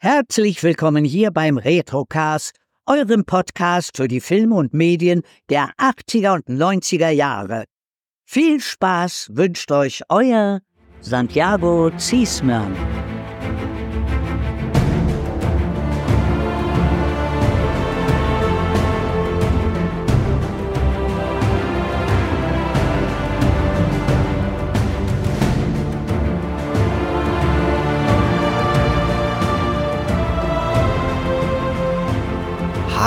Herzlich willkommen hier beim Retrocast, eurem Podcast für die Filme und Medien der 80er und 90er Jahre. Viel Spaß wünscht euch euer Santiago Ziesmann.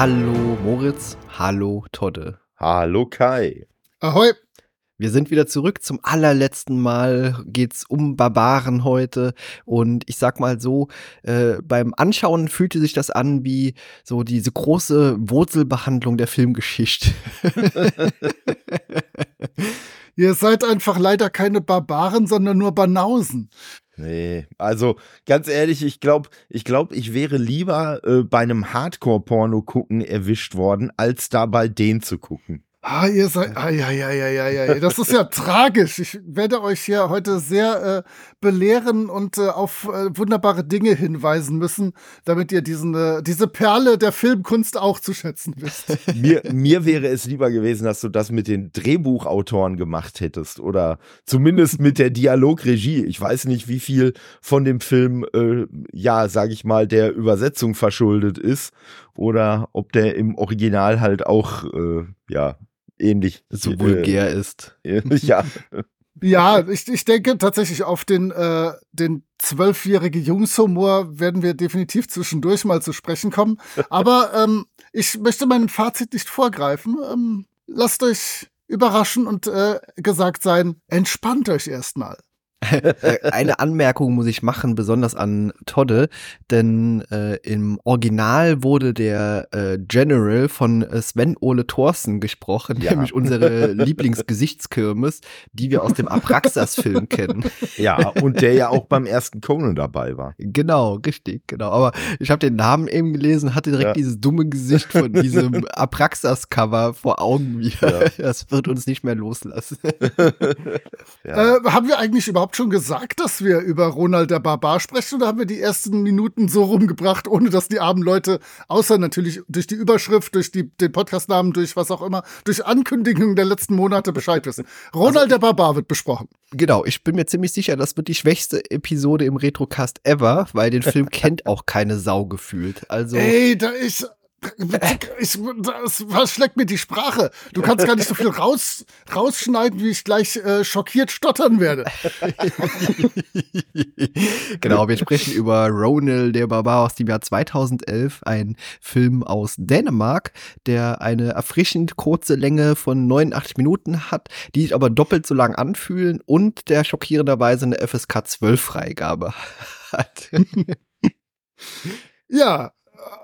Hallo Moritz, hallo Todde. Hallo Kai. Ahoi. Wir sind wieder zurück. Zum allerletzten Mal geht's um Barbaren heute. Und ich sag mal so, äh, beim Anschauen fühlte sich das an wie so diese große Wurzelbehandlung der Filmgeschichte. Ihr seid einfach leider keine Barbaren, sondern nur Banausen. Nee, also ganz ehrlich, ich glaube, ich glaube, ich wäre lieber äh, bei einem Hardcore-Porno gucken erwischt worden, als dabei den zu gucken. Ah, ihr seid. Ah, ja, ja, ja, ja, ja. Das ist ja tragisch. Ich werde euch hier heute sehr äh, belehren und äh, auf äh, wunderbare Dinge hinweisen müssen, damit ihr diesen, äh, diese Perle der Filmkunst auch zu schätzen wisst. mir, mir wäre es lieber gewesen, dass du das mit den Drehbuchautoren gemacht hättest oder zumindest mit der Dialogregie. Ich weiß nicht, wie viel von dem Film, äh, ja, sag ich mal, der Übersetzung verschuldet ist oder ob der im Original halt auch, äh, ja, ähnlich so vulgär äh, ist. ja. Ja, ich, ich denke tatsächlich auf den, äh, den zwölfjährige Jungshumor werden wir definitiv zwischendurch mal zu sprechen kommen. Aber ähm, ich möchte meinem Fazit nicht vorgreifen. Ähm, lasst euch überraschen und äh, gesagt sein, entspannt euch erstmal. Äh, eine Anmerkung muss ich machen, besonders an Todde, denn äh, im Original wurde der äh, General von äh, Sven Ole Thorsen gesprochen, ja. nämlich unsere Lieblingsgesichtskirmes, die wir aus dem Abraxas-Film kennen. Ja, und der ja auch beim ersten Conan dabei war. Genau, richtig, genau. Aber ich habe den Namen eben gelesen, hatte direkt ja. dieses dumme Gesicht von diesem Abraxas-Cover vor Augen wieder. Ja. Das wird uns nicht mehr loslassen. ja. Äh, haben wir eigentlich überhaupt überhaupt schon gesagt, dass wir über Ronald der Barbar sprechen oder haben wir die ersten Minuten so rumgebracht, ohne dass die armen Leute, außer natürlich durch die Überschrift, durch die, den Podcastnamen, durch was auch immer, durch Ankündigungen der letzten Monate Bescheid wissen? Ronald also, der Barbar wird besprochen. Genau, ich bin mir ziemlich sicher, das wird die schwächste Episode im Retrocast ever, weil den Film kennt auch keine Sau gefühlt. Also Ey, da ist ich, das, was schlägt mir die Sprache? Du kannst gar nicht so viel raus, rausschneiden, wie ich gleich äh, schockiert stottern werde. genau, wir sprechen über Ronald der Barbar aus dem Jahr 2011, ein Film aus Dänemark, der eine erfrischend kurze Länge von 89 Minuten hat, die sich aber doppelt so lang anfühlen und der schockierenderweise eine FSK 12 Freigabe hat. ja,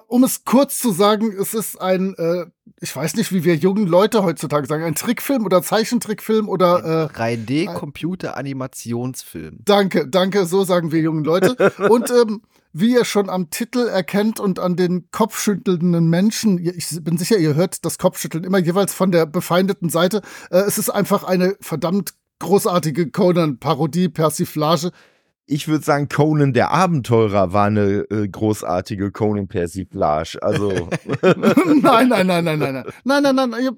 um es kurz zu sagen, es ist ein, äh, ich weiß nicht, wie wir jungen Leute heutzutage sagen, ein Trickfilm oder Zeichentrickfilm oder äh, 3D-Computer-Animationsfilm. Danke, danke, so sagen wir jungen Leute. Und ähm, wie ihr schon am Titel erkennt und an den kopfschüttelnden Menschen, ich bin sicher, ihr hört das Kopfschütteln immer jeweils von der befeindeten Seite. Äh, es ist einfach eine verdammt großartige Conan-Parodie, Persiflage ich würde sagen, Conan der Abenteurer war eine äh, großartige Conan-Persiflage. Also. nein, nein, nein, nein, nein, nein. Nein, nein, nein.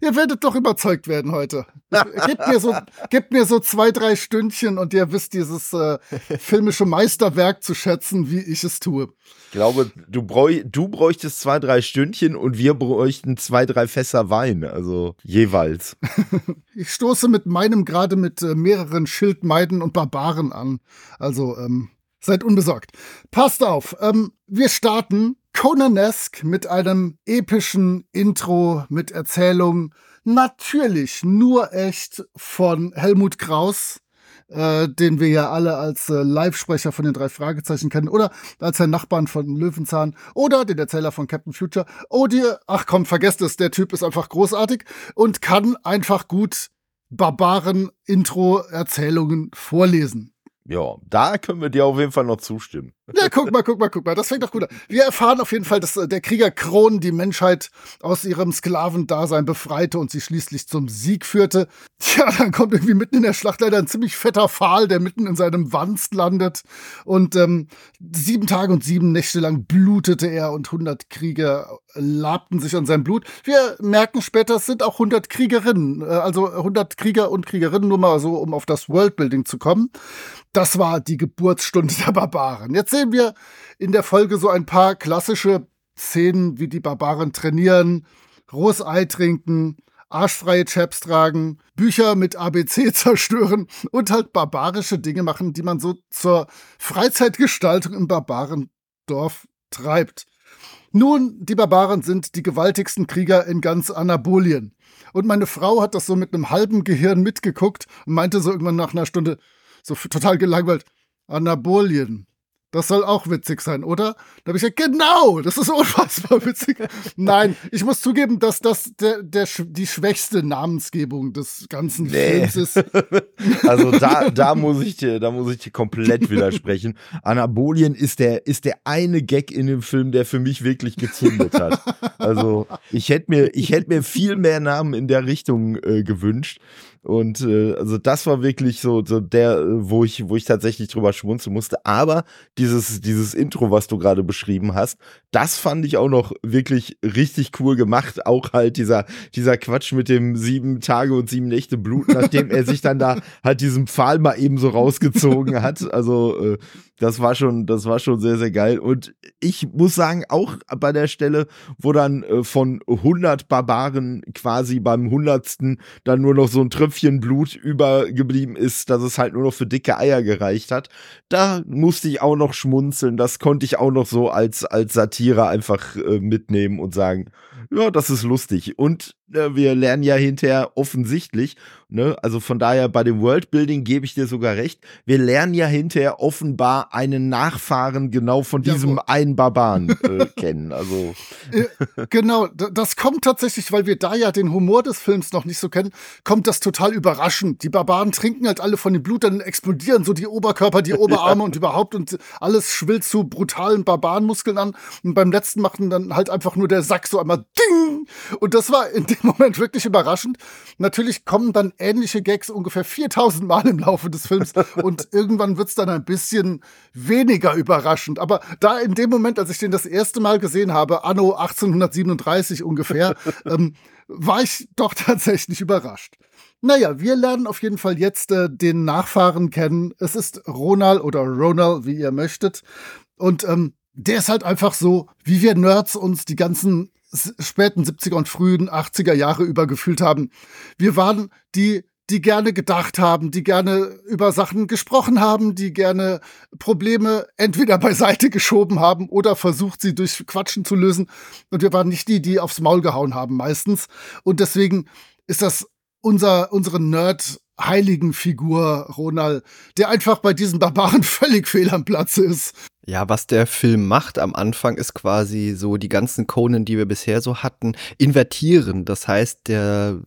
Ihr, werdet doch überzeugt werden heute. Gebt mir so, gebt mir so zwei, drei Stündchen und ihr wisst dieses äh, filmische Meisterwerk zu schätzen, wie ich es tue. Ich glaube, du, bräuch, du bräuchtest zwei, drei Stündchen und wir bräuchten zwei, drei Fässer Wein, also jeweils. ich stoße mit meinem gerade mit äh, mehreren Schildmeiden und Barbaren an. Also, ähm, seid unbesorgt. Passt auf, ähm, wir starten Conanesque mit einem epischen Intro mit Erzählung. Natürlich nur echt von Helmut Kraus äh, den wir ja alle als äh, Live-Sprecher von den drei Fragezeichen kennen, oder als Herr Nachbarn von Löwenzahn, oder den Erzähler von Captain Future. Oh, dir, ach komm, vergesst es, der Typ ist einfach großartig und kann einfach gut Barbaren-Intro-Erzählungen vorlesen. Ja, da können wir dir auf jeden Fall noch zustimmen. Ja, guck mal, guck mal, guck mal. Das fängt doch gut an. Wir erfahren auf jeden Fall, dass äh, der Krieger Kron die Menschheit aus ihrem Sklavendasein befreite und sie schließlich zum Sieg führte. Tja, dann kommt irgendwie mitten in der Schlacht leider ein ziemlich fetter Pfahl, der mitten in seinem Wanst landet. Und ähm, sieben Tage und sieben Nächte lang blutete er und hundert Krieger labten sich an seinem Blut. Wir merken später, es sind auch hundert Kriegerinnen, äh, also hundert Krieger und Kriegerinnen, nur mal so, um auf das Worldbuilding zu kommen. Das war die Geburtsstunde der Barbaren. Jetzt sehen wir in der Folge so ein paar klassische Szenen, wie die Barbaren trainieren, rohes Ei trinken, arschfreie Chaps tragen, Bücher mit ABC zerstören und halt barbarische Dinge machen, die man so zur Freizeitgestaltung im Barbarendorf treibt. Nun, die Barbaren sind die gewaltigsten Krieger in ganz Anabolien. Und meine Frau hat das so mit einem halben Gehirn mitgeguckt und meinte so irgendwann nach einer Stunde, so total gelangweilt, Anabolien. Das soll auch witzig sein, oder? Da habe ich gesagt, genau, das ist unfassbar witzig. Nein, ich muss zugeben, dass das der, der, die schwächste Namensgebung des ganzen nee. Films ist. Also da, da muss ich dir, da muss ich dir komplett widersprechen. Anabolien ist der, ist der eine Gag in dem Film, der für mich wirklich gezündet hat. Also ich hätte mir, ich hätte mir viel mehr Namen in der Richtung äh, gewünscht. Und äh, also das war wirklich so, so der, äh, wo ich, wo ich tatsächlich drüber schmunzeln musste. Aber dieses, dieses Intro, was du gerade beschrieben hast, das fand ich auch noch wirklich richtig cool gemacht. Auch halt dieser, dieser Quatsch mit dem sieben Tage und sieben Nächte Blut, nachdem er sich dann da halt diesen Pfahl mal eben so rausgezogen hat. Also äh, das war schon, das war schon sehr, sehr geil. Und ich muss sagen, auch bei der Stelle, wo dann äh, von 100 Barbaren quasi beim 100. dann nur noch so ein Tröpfchen Blut übergeblieben ist, dass es halt nur noch für dicke Eier gereicht hat, da musste ich auch noch schmunzeln. Das konnte ich auch noch so als, als Satire einfach äh, mitnehmen und sagen, ja, das ist lustig. Und äh, wir lernen ja hinterher offensichtlich, ne, also von daher bei dem Worldbuilding gebe ich dir sogar recht, wir lernen ja hinterher offenbar einen Nachfahren genau von diesem ja, einen Barbaren äh, kennen. Also. Äh, genau, das kommt tatsächlich, weil wir da ja den Humor des Films noch nicht so kennen, kommt das total überraschend. Die Barbaren trinken halt alle von dem Blut, dann explodieren so die Oberkörper, die Oberarme und überhaupt und alles schwillt zu brutalen Barbarenmuskeln an. Und beim letzten machen dann halt einfach nur der Sack so einmal Ding! Und das war in dem Moment wirklich überraschend. Natürlich kommen dann ähnliche Gags ungefähr 4000 Mal im Laufe des Films und irgendwann wird's dann ein bisschen weniger überraschend. Aber da in dem Moment, als ich den das erste Mal gesehen habe, anno 1837 ungefähr, ähm, war ich doch tatsächlich überrascht. Naja, wir lernen auf jeden Fall jetzt äh, den Nachfahren kennen. Es ist Ronald oder Ronald, wie ihr möchtet. Und ähm, der ist halt einfach so, wie wir Nerds uns die ganzen späten 70er und frühen 80er Jahre über gefühlt haben. Wir waren die die gerne gedacht haben, die gerne über Sachen gesprochen haben, die gerne Probleme entweder beiseite geschoben haben oder versucht, sie durch Quatschen zu lösen. Und wir waren nicht die, die aufs Maul gehauen haben meistens. Und deswegen ist das unser, unsere Nerd heiligen Figur Ronald, der einfach bei diesen Barbaren völlig fehl am Platz ist. Ja, was der Film macht am Anfang ist quasi so die ganzen Conan, die wir bisher so hatten, invertieren. Das heißt, der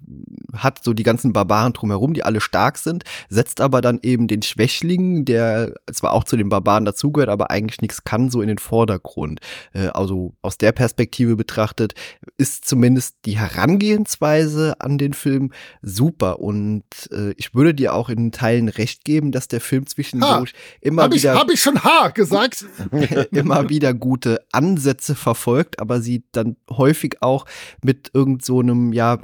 hat so die ganzen Barbaren drumherum, die alle stark sind, setzt aber dann eben den Schwächling, der zwar auch zu den Barbaren dazugehört, aber eigentlich nichts kann, so in den Vordergrund. Äh, also aus der Perspektive betrachtet ist zumindest die Herangehensweise an den Film super und äh, ich würde dir auch in Teilen recht geben, dass der Film zwischendurch ha, immer hab wieder. Ich, hab ich schon Ha gesagt? immer wieder gute Ansätze verfolgt, aber sie dann häufig auch mit irgend so einem, ja,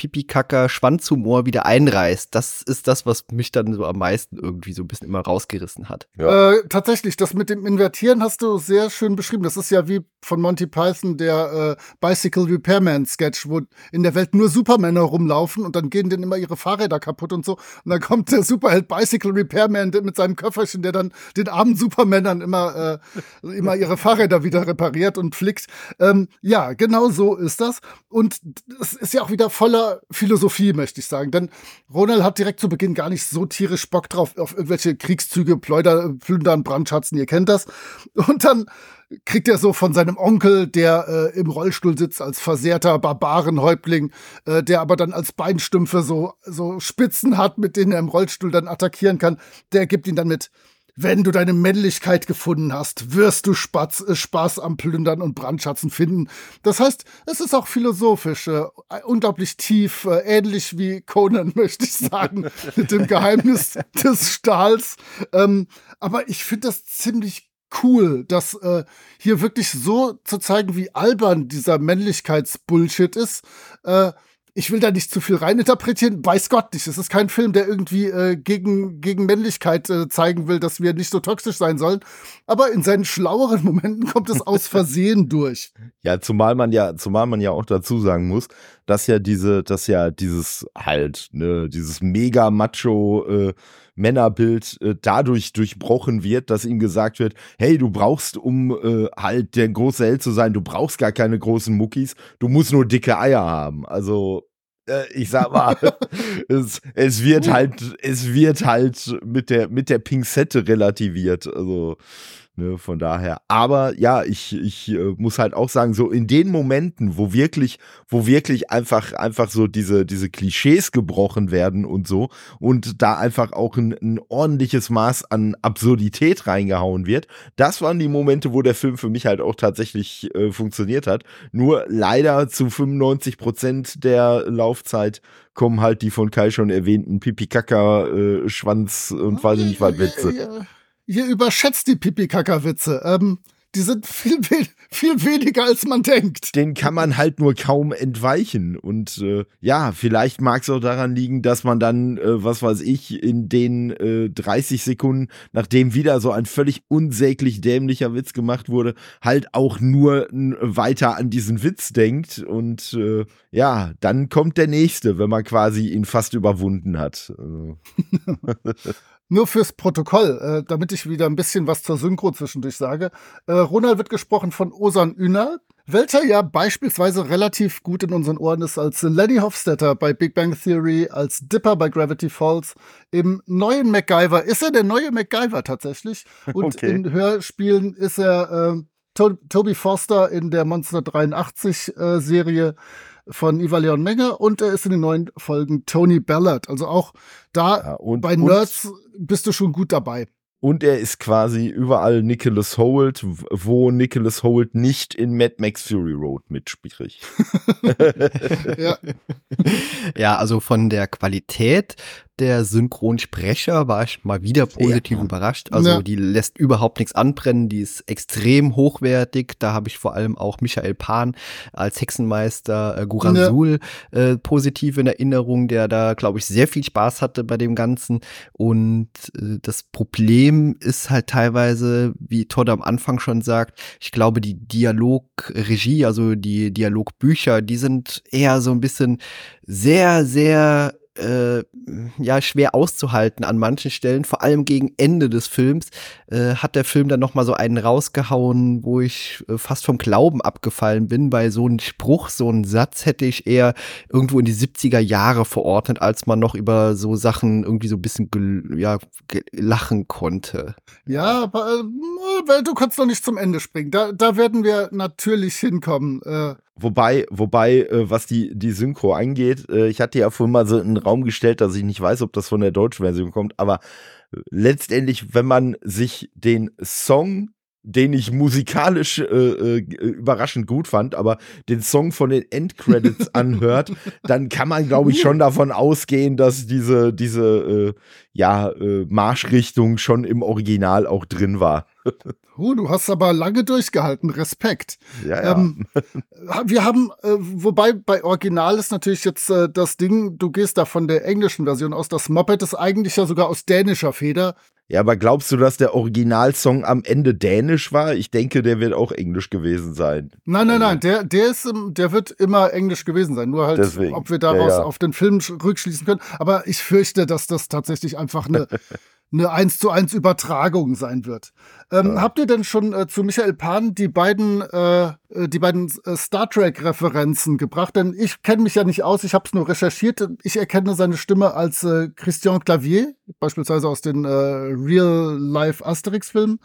Pipi-Kacker Schwanzhumor wieder einreißt. Das ist das, was mich dann so am meisten irgendwie so ein bisschen immer rausgerissen hat. Ja. Äh, tatsächlich, das mit dem Invertieren hast du sehr schön beschrieben. Das ist ja wie von Monty Python der äh, Bicycle Repairman Sketch, wo in der Welt nur Supermänner rumlaufen und dann gehen denen immer ihre Fahrräder kaputt und so. Und dann kommt der Superheld Bicycle Repairman mit seinem Köfferchen, der dann den armen Supermännern immer, äh, immer ihre Fahrräder wieder repariert und flickt. Ähm, ja, genau so ist das. Und es ist ja auch wieder voller Philosophie, möchte ich sagen. Denn Ronald hat direkt zu Beginn gar nicht so tierisch Bock drauf, auf irgendwelche Kriegszüge, Pleuder, Plündern, Brandschatzen, ihr kennt das. Und dann kriegt er so von seinem Onkel, der äh, im Rollstuhl sitzt als versehrter Barbarenhäuptling, äh, der aber dann als Beinstümpfe so, so Spitzen hat, mit denen er im Rollstuhl dann attackieren kann, der gibt ihn dann mit wenn du deine Männlichkeit gefunden hast, wirst du Spatz, äh, Spaß am Plündern und Brandschatzen finden. Das heißt, es ist auch philosophisch, äh, unglaublich tief, äh, ähnlich wie Conan, möchte ich sagen, mit dem Geheimnis des Stahls. Ähm, aber ich finde das ziemlich cool, das äh, hier wirklich so zu zeigen, wie albern dieser Männlichkeitsbullshit ist. Äh, ich will da nicht zu viel reininterpretieren, weiß Gott nicht. Es ist kein Film, der irgendwie äh, gegen, gegen Männlichkeit äh, zeigen will, dass wir nicht so toxisch sein sollen. Aber in seinen schlaueren Momenten kommt es aus Versehen durch. Ja, zumal man ja, zumal man ja auch dazu sagen muss, dass ja diese, dass ja dieses halt, ne, dieses mega macho äh, Männerbild äh, dadurch durchbrochen wird, dass ihm gesagt wird, hey, du brauchst, um äh, halt der große Held zu sein, du brauchst gar keine großen Muckis, du musst nur dicke Eier haben. Also äh, ich sag mal, es, es wird halt, es wird halt mit der, mit der Pinzette relativiert. Also Ne, von daher. Aber ja, ich, ich äh, muss halt auch sagen, so in den Momenten, wo wirklich, wo wirklich einfach, einfach so diese, diese Klischees gebrochen werden und so und da einfach auch ein, ein ordentliches Maß an Absurdität reingehauen wird, das waren die Momente, wo der Film für mich halt auch tatsächlich äh, funktioniert hat. Nur leider zu 95 Prozent der Laufzeit kommen halt die von Kai schon erwähnten Pipi-Kaka, äh, und weiß ich nicht was Witze. Ja, ja, ihr überschätzt die Pipi-Kaka-Witze. Ähm, die sind viel, viel weniger, als man denkt. Den kann man halt nur kaum entweichen. Und äh, ja, vielleicht mag es auch daran liegen, dass man dann, äh, was weiß ich, in den äh, 30 Sekunden, nachdem wieder so ein völlig unsäglich dämlicher Witz gemacht wurde, halt auch nur weiter an diesen Witz denkt. Und äh, ja, dann kommt der nächste, wenn man quasi ihn fast überwunden hat. Also. Nur fürs Protokoll, äh, damit ich wieder ein bisschen was zur Synchro zwischendurch sage. Äh, Ronald wird gesprochen von Osan Ünal, welcher ja beispielsweise relativ gut in unseren Ohren ist als Lenny Hofstetter bei Big Bang Theory, als Dipper bei Gravity Falls. Im neuen MacGyver ist er der neue MacGyver tatsächlich. Und okay. in Hörspielen ist er äh, to Toby Foster in der Monster 83 äh, Serie von Iva Leon Menge und er ist in den neuen Folgen Tony Ballard. Also auch da ja, und, bei Nerds und, bist du schon gut dabei. Und er ist quasi überall Nicholas Holt, wo Nicholas Holt nicht in Mad Max Fury Road mitspricht. ja. ja, also von der Qualität der Synchronsprecher war ich mal wieder positiv ja. überrascht. Also ja. die lässt überhaupt nichts anbrennen, die ist extrem hochwertig. Da habe ich vor allem auch Michael Pan als Hexenmeister äh, Guransul ja. äh, positiv in Erinnerung, der da, glaube ich, sehr viel Spaß hatte bei dem Ganzen. Und äh, das Problem ist halt teilweise, wie Todd am Anfang schon sagt, ich glaube, die Dialogregie, also die Dialogbücher, die sind eher so ein bisschen sehr, sehr äh, ja schwer auszuhalten an manchen Stellen. Vor allem gegen Ende des Films äh, hat der Film dann noch mal so einen rausgehauen, wo ich äh, fast vom Glauben abgefallen bin. Bei so einem Spruch, so einen Satz hätte ich eher irgendwo in die 70er Jahre verordnet, als man noch über so Sachen irgendwie so ein bisschen ja, lachen konnte. Ja, aber äh, weil du kannst doch nicht zum Ende springen. Da, da werden wir natürlich hinkommen. Wobei, wobei, äh, was die, die Synchro angeht, äh, ich hatte ja vorhin mal so in den Raum gestellt, dass ich nicht weiß, ob das von der deutschen Version kommt, aber äh, letztendlich, wenn man sich den Song den ich musikalisch äh, äh, überraschend gut fand, aber den Song von den Endcredits anhört, dann kann man, glaube ich, schon davon ausgehen, dass diese, diese äh, ja, äh, Marschrichtung schon im Original auch drin war. Uh, du hast aber lange durchgehalten. Respekt. Ja, ja. Ähm, wir haben, äh, wobei bei Original ist natürlich jetzt äh, das Ding, du gehst da von der englischen Version aus. Das Moped ist eigentlich ja sogar aus dänischer Feder. Ja, aber glaubst du, dass der Originalsong am Ende dänisch war? Ich denke, der wird auch englisch gewesen sein. Nein, nein, nein, der, der, ist, der wird immer englisch gewesen sein. Nur halt, Deswegen. ob wir daraus ja, ja. auf den Film rückschließen können. Aber ich fürchte, dass das tatsächlich einfach eine eine 1 zu 1 Übertragung sein wird. Ähm, ja. Habt ihr denn schon äh, zu Michael Pan die beiden, äh, äh die beiden äh, Star Trek-Referenzen gebracht? Denn ich kenne mich ja nicht aus, ich habe es nur recherchiert. Ich erkenne seine Stimme als äh, Christian Clavier, beispielsweise aus den äh, Real-Life Asterix-Filmen.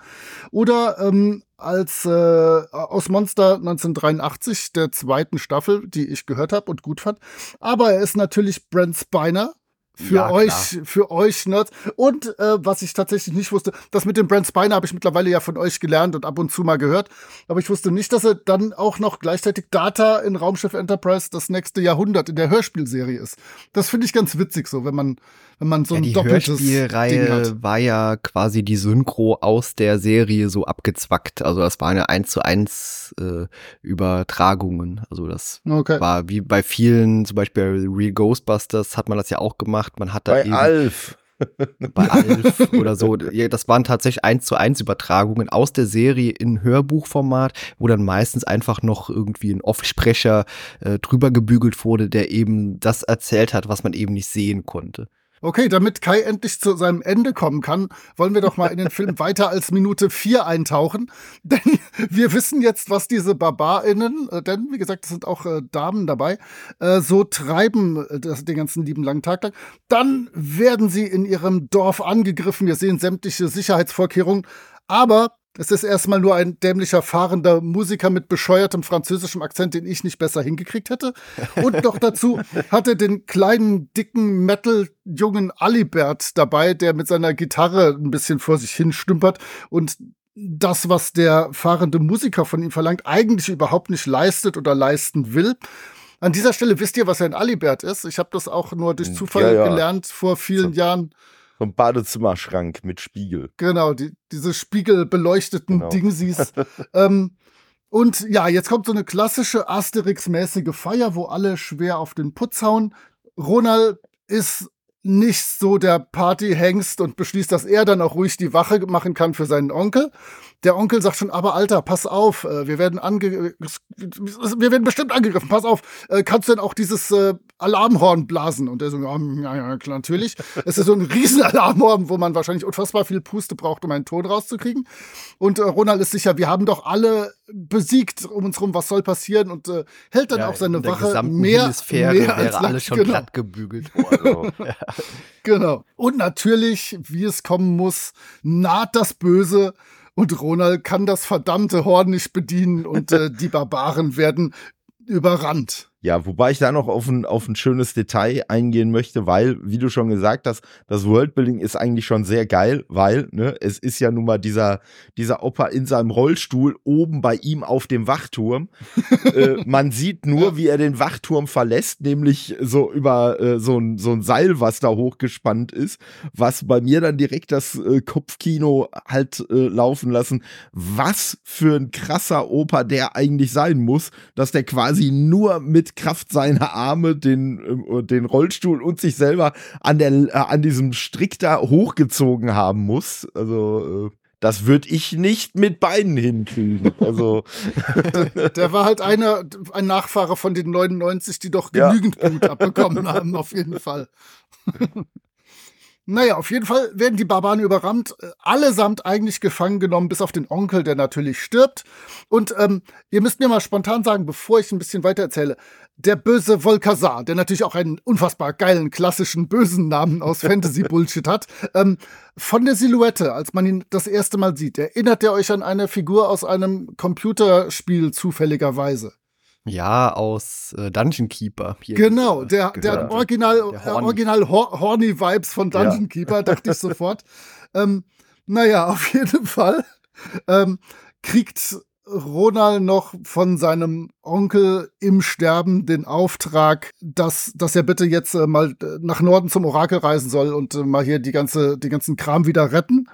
Oder ähm, als aus Monster 1983 der zweiten Staffel, die ich gehört habe und gut fand. Aber er ist natürlich Brent Spiner für Ja, euch, klar. für euch Nerds. Und äh, was ich tatsächlich nicht wusste, das mit dem Brent Spiner habe ich mittlerweile ja von euch gelernt und ab und zu mal gehört. Aber ich wusste nicht, dass er dann auch noch gleichzeitig Data in Raumschiff Enterprise das nächste Jahrhundert in der Hörspielserie ist. Das finde ich ganz witzig so, wenn man, wenn man so Ja, ein die doppeltes hat. Hörspielreihe war ja quasi die Synchro aus der Serie so abgezwackt. Also das waren ja eins zu eins äh, Übertragungen. Also das Okay. war wie bei vielen, zum Beispiel bei Real Ghostbusters hat man das ja auch gemacht. Man hat da Bei Alf. bei Alf oder so. Das waren tatsächlich eins zu eins Übertragungen aus der Serie in Hörbuchformat, wo dann meistens einfach noch irgendwie ein Offsprecher äh, drüber gebügelt wurde, der eben das erzählt hat, was man eben nicht sehen konnte. Okay, damit Kai endlich zu seinem Ende kommen kann, wollen wir doch mal in den Film weiter als Minute vier eintauchen. Denn wir wissen jetzt, was diese BarbarInnen, äh, denn wie gesagt, es sind auch äh, Damen dabei, äh, so treiben äh, den ganzen lieben langen Tag lang. Dann werden sie in ihrem Dorf angegriffen. Wir sehen sämtliche Sicherheitsvorkehrungen. Aber es ist erstmal nur ein dämlicher fahrender Musiker mit bescheuertem französischem Akzent, den ich nicht besser hingekriegt hätte. Und noch dazu hat er den kleinen, dicken Metal-Jungen Alibert dabei, der mit seiner Gitarre ein bisschen vor sich hin stümpert und das, was der fahrende Musiker von ihm verlangt, eigentlich überhaupt nicht leistet oder leisten will. An dieser Stelle wisst ihr, was ein Alibert ist. Ich habe das auch nur durch Zufall Ja, ja. gelernt vor vielen Jahren. So ein Badezimmerschrank mit Spiegel. Genau, die, diese spiegelbeleuchteten Genau. Dingsies. ähm, und ja, jetzt kommt so eine klassische Asterix-mäßige Feier, wo alle schwer auf den Putz hauen. Ronald ist nicht so der Partyhengst und beschließt, dass er dann auch ruhig die Wache machen kann für seinen Onkel. Der Onkel sagt schon, aber Alter, pass auf, äh, wir werden ange wir werden bestimmt angegriffen, pass auf, äh, kannst du denn auch dieses äh, Alarmhorn blasen? Und er so, ja, ja, ja, klar, natürlich. es ist so ein riesen Alarmhorn, wo man wahrscheinlich unfassbar viel Puste braucht, um einen Ton rauszukriegen. Und äh, Ronald ist sicher, wir haben doch alle besiegt um uns rum, was soll passieren? Und äh, hält dann auch seine in der Wache mehr, mehr als wäre lang- alles schon genau. platt gebügelt Also, Genau. Und natürlich, wie es kommen muss, naht das Böse und Ronald kann das verdammte Horn nicht bedienen und äh, die Barbaren werden überrannt. Ja, wobei ich da noch auf ein, auf ein schönes Detail eingehen möchte, weil, wie du schon gesagt hast, das Worldbuilding ist eigentlich schon sehr geil, weil, ne, es ist ja nun mal dieser, dieser Opa in seinem Rollstuhl oben bei ihm auf dem Wachturm. äh, man sieht nur, wie er den Wachturm verlässt, nämlich so über äh, so, ein, so ein Seil, was da hochgespannt ist, was bei mir dann direkt das äh, Kopfkino halt äh, laufen lassen. Was für ein krasser Opa der eigentlich sein muss, dass der quasi nur mit Kraft seiner Arme den, äh, den Rollstuhl und sich selber an, der, äh, an diesem Strick da hochgezogen haben muss. Also, äh, das würde ich nicht mit Beinen hinkriegen. Also, Der war halt einer, ein Nachfahre von den 99, die doch Ja. genügend Blut abbekommen haben, auf jeden Fall. Naja, auf jeden Fall werden die Barbaren überrannt, äh, allesamt eigentlich gefangen genommen, bis auf den Onkel, der natürlich stirbt. Und ähm, ihr müsst mir mal spontan sagen, bevor ich ein bisschen weiter erzähle, der böse Volkazar, der natürlich auch einen unfassbar geilen, klassischen, bösen Namen aus Fantasy-Bullshit hat, ähm, von der Silhouette, als man ihn das erste Mal sieht, erinnert er euch an eine Figur aus einem Computerspiel zufälligerweise. Ja, aus äh, Dungeon Keeper. Genau, der, der gehörte. Original, Der der Horny. Original Hor Horny Vibes von Dungeon Keeper, dachte ich sofort. Ähm, naja, auf jeden Fall ähm, kriegt Ronald noch von seinem Onkel im Sterben den Auftrag, dass, dass er bitte jetzt äh, mal äh, nach Norden zum Orakel reisen soll und äh, mal hier die ganze, die ganzen Kram wieder retten.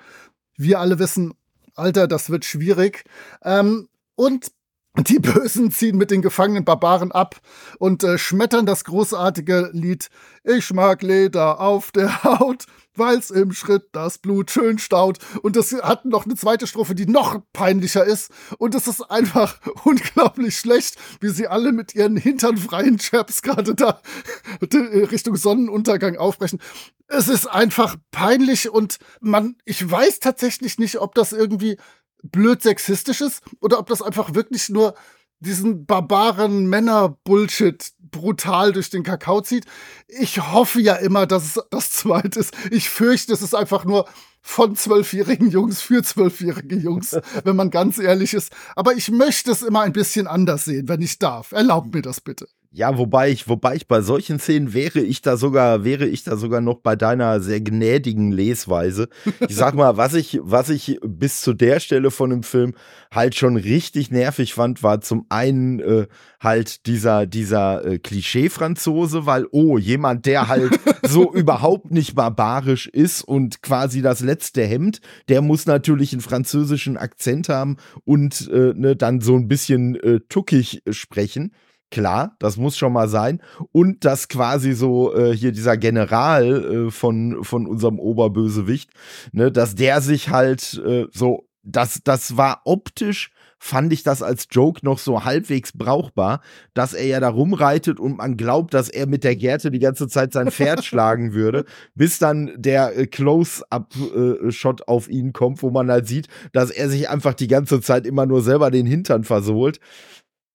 Wir alle wissen, Alter, das wird schwierig. Ähm, und die Bösen ziehen mit den gefangenen Barbaren ab und äh, schmettern das großartige Lied Ich mag Leder auf der Haut, weil's im Schritt das Blut schön staut. Und das hat noch eine zweite Strophe, die noch peinlicher ist. Und es ist einfach unglaublich schlecht, wie sie alle mit ihren hinternfreien Chaps gerade da Richtung Sonnenuntergang aufbrechen. Es ist einfach peinlich und man, ich weiß tatsächlich nicht, ob das irgendwie blöd sexistisch ist oder ob das einfach wirklich nur diesen barbaren Männer-Bullshit brutal durch den Kakao zieht. Ich hoffe ja immer, dass es das zweite ist. Ich fürchte, es ist einfach nur von zwölfjährigen Jungs für zwölfjährige Jungs, wenn man ganz ehrlich ist. Aber ich möchte es immer ein bisschen anders sehen, wenn ich darf. Erlaubt mir das bitte. Ja, wobei ich, wobei ich bei solchen Szenen wäre ich da sogar, wäre ich da sogar noch bei deiner sehr gnädigen Lesweise. Ich sag mal, was ich, was ich bis zu der Stelle von dem Film halt schon richtig nervig fand, war zum einen äh, halt dieser, dieser äh, Klischee-Franzose, weil, oh, jemand, der halt so überhaupt nicht barbarisch ist und quasi das letzte Hemd, der muss natürlich einen französischen Akzent haben und äh, ne, dann so ein bisschen äh, tuckig sprechen. Klar, das muss schon mal sein. Und dass quasi so äh, hier dieser General äh, von, von unserem Oberbösewicht, ne, dass der sich halt äh, so, das, das war optisch, fand ich das als Joke noch so halbwegs brauchbar, dass er ja da rumreitet und man glaubt, dass er mit der Gerte die ganze Zeit sein Pferd schlagen würde, bis dann der äh, Close-Up-Shot äh, auf ihn kommt, wo man halt sieht, dass er sich einfach die ganze Zeit immer nur selber den Hintern versohlt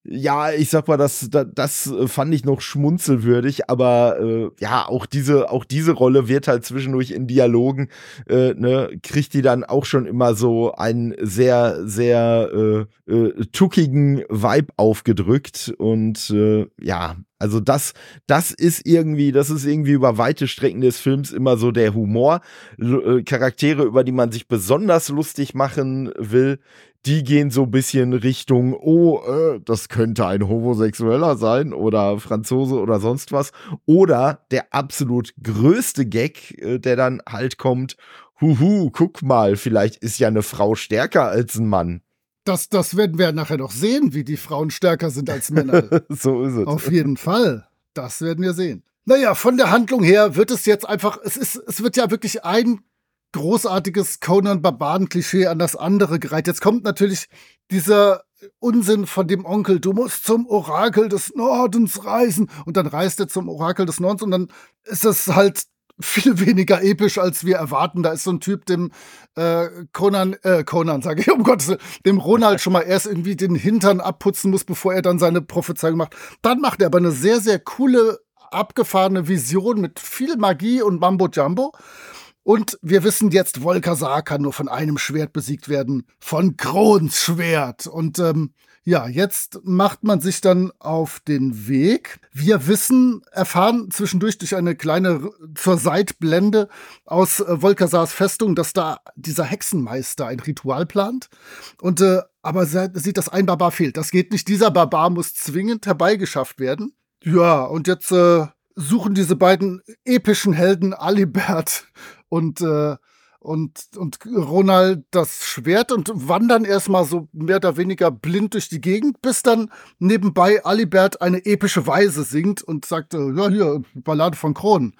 ja, ich sag mal, das, das, das fand ich noch schmunzelwürdig, aber äh, ja, auch diese, auch diese Rolle wird halt zwischendurch in Dialogen, äh, ne, kriegt die dann auch schon immer so einen sehr, sehr äh, äh, tuckigen Vibe aufgedrückt. Und äh, ja, also das, das ist irgendwie, das ist irgendwie über weite Strecken des Films immer so der Humor. L äh, Charaktere, über die man sich besonders lustig machen will, die gehen so ein bisschen Richtung, oh, äh, das könnte ein Homosexueller sein oder Franzose oder sonst was. Oder der absolut größte Gag, äh, der dann halt kommt, huhu, guck mal, vielleicht ist ja eine Frau stärker als ein Mann. Das, das werden wir nachher noch sehen, wie die Frauen stärker sind als Männer. so ist es. Auf jeden Fall. Das werden wir sehen. Naja, von der Handlung her wird es jetzt einfach, es ist, es wird ja wirklich ein großartiges Conan-Barbaren-Klischee an das andere gereiht. Jetzt kommt natürlich dieser Unsinn von dem Onkel, du musst zum Orakel des Nordens reisen. Und dann reist er zum Orakel des Nordens und dann ist es halt viel weniger episch, als wir erwarten. Da ist so ein Typ, dem äh, Conan, äh, Conan, sage ich, um Gottes Willen, dem Ronald schon mal erst irgendwie den Hintern abputzen muss, bevor er dann seine Prophezeiung macht. Dann macht er aber eine sehr, sehr coole, abgefahrene Vision mit viel Magie und Mambo Jumbo. Und wir wissen jetzt, Volkasar kann nur von einem Schwert besiegt werden, von Krons Schwert. Und ähm, ja, jetzt macht man sich dann auf den Weg. Wir wissen, erfahren zwischendurch durch eine kleine zur Seitblende aus äh, Volkasars Festung, dass da dieser Hexenmeister ein Ritual plant. Und äh, aber sieht, dass ein Barbar fehlt. Das geht nicht. Dieser Barbar muss zwingend herbeigeschafft werden. Ja, und jetzt äh, suchen diese beiden epischen Helden Alibert und, äh, und, und Ronald das Schwert und wandern erstmal so mehr oder weniger blind durch die Gegend, bis dann nebenbei Alibert eine epische Weise singt und sagt, äh, ja, hier, Ballade von Kronen.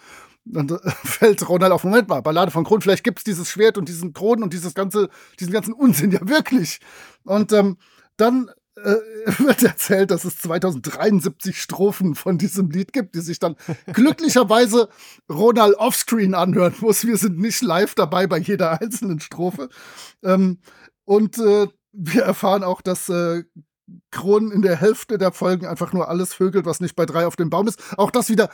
Dann äh, fällt Ronald auf, Moment mal, Ballade von Kronen, vielleicht gibt es dieses Schwert und diesen Kronen und dieses ganze, diesen ganzen Unsinn ja wirklich. Und ähm, dann äh, wird erzählt, dass es 2073 Strophen von diesem Lied gibt, die sich dann glücklicherweise Ronald offscreen anhören muss. Wir sind nicht live dabei bei jeder einzelnen Strophe. Ähm, und äh, wir erfahren auch, dass äh, Kron in der Hälfte der Folgen einfach nur alles vögelt, was nicht bei drei auf dem Baum ist. Auch das wieder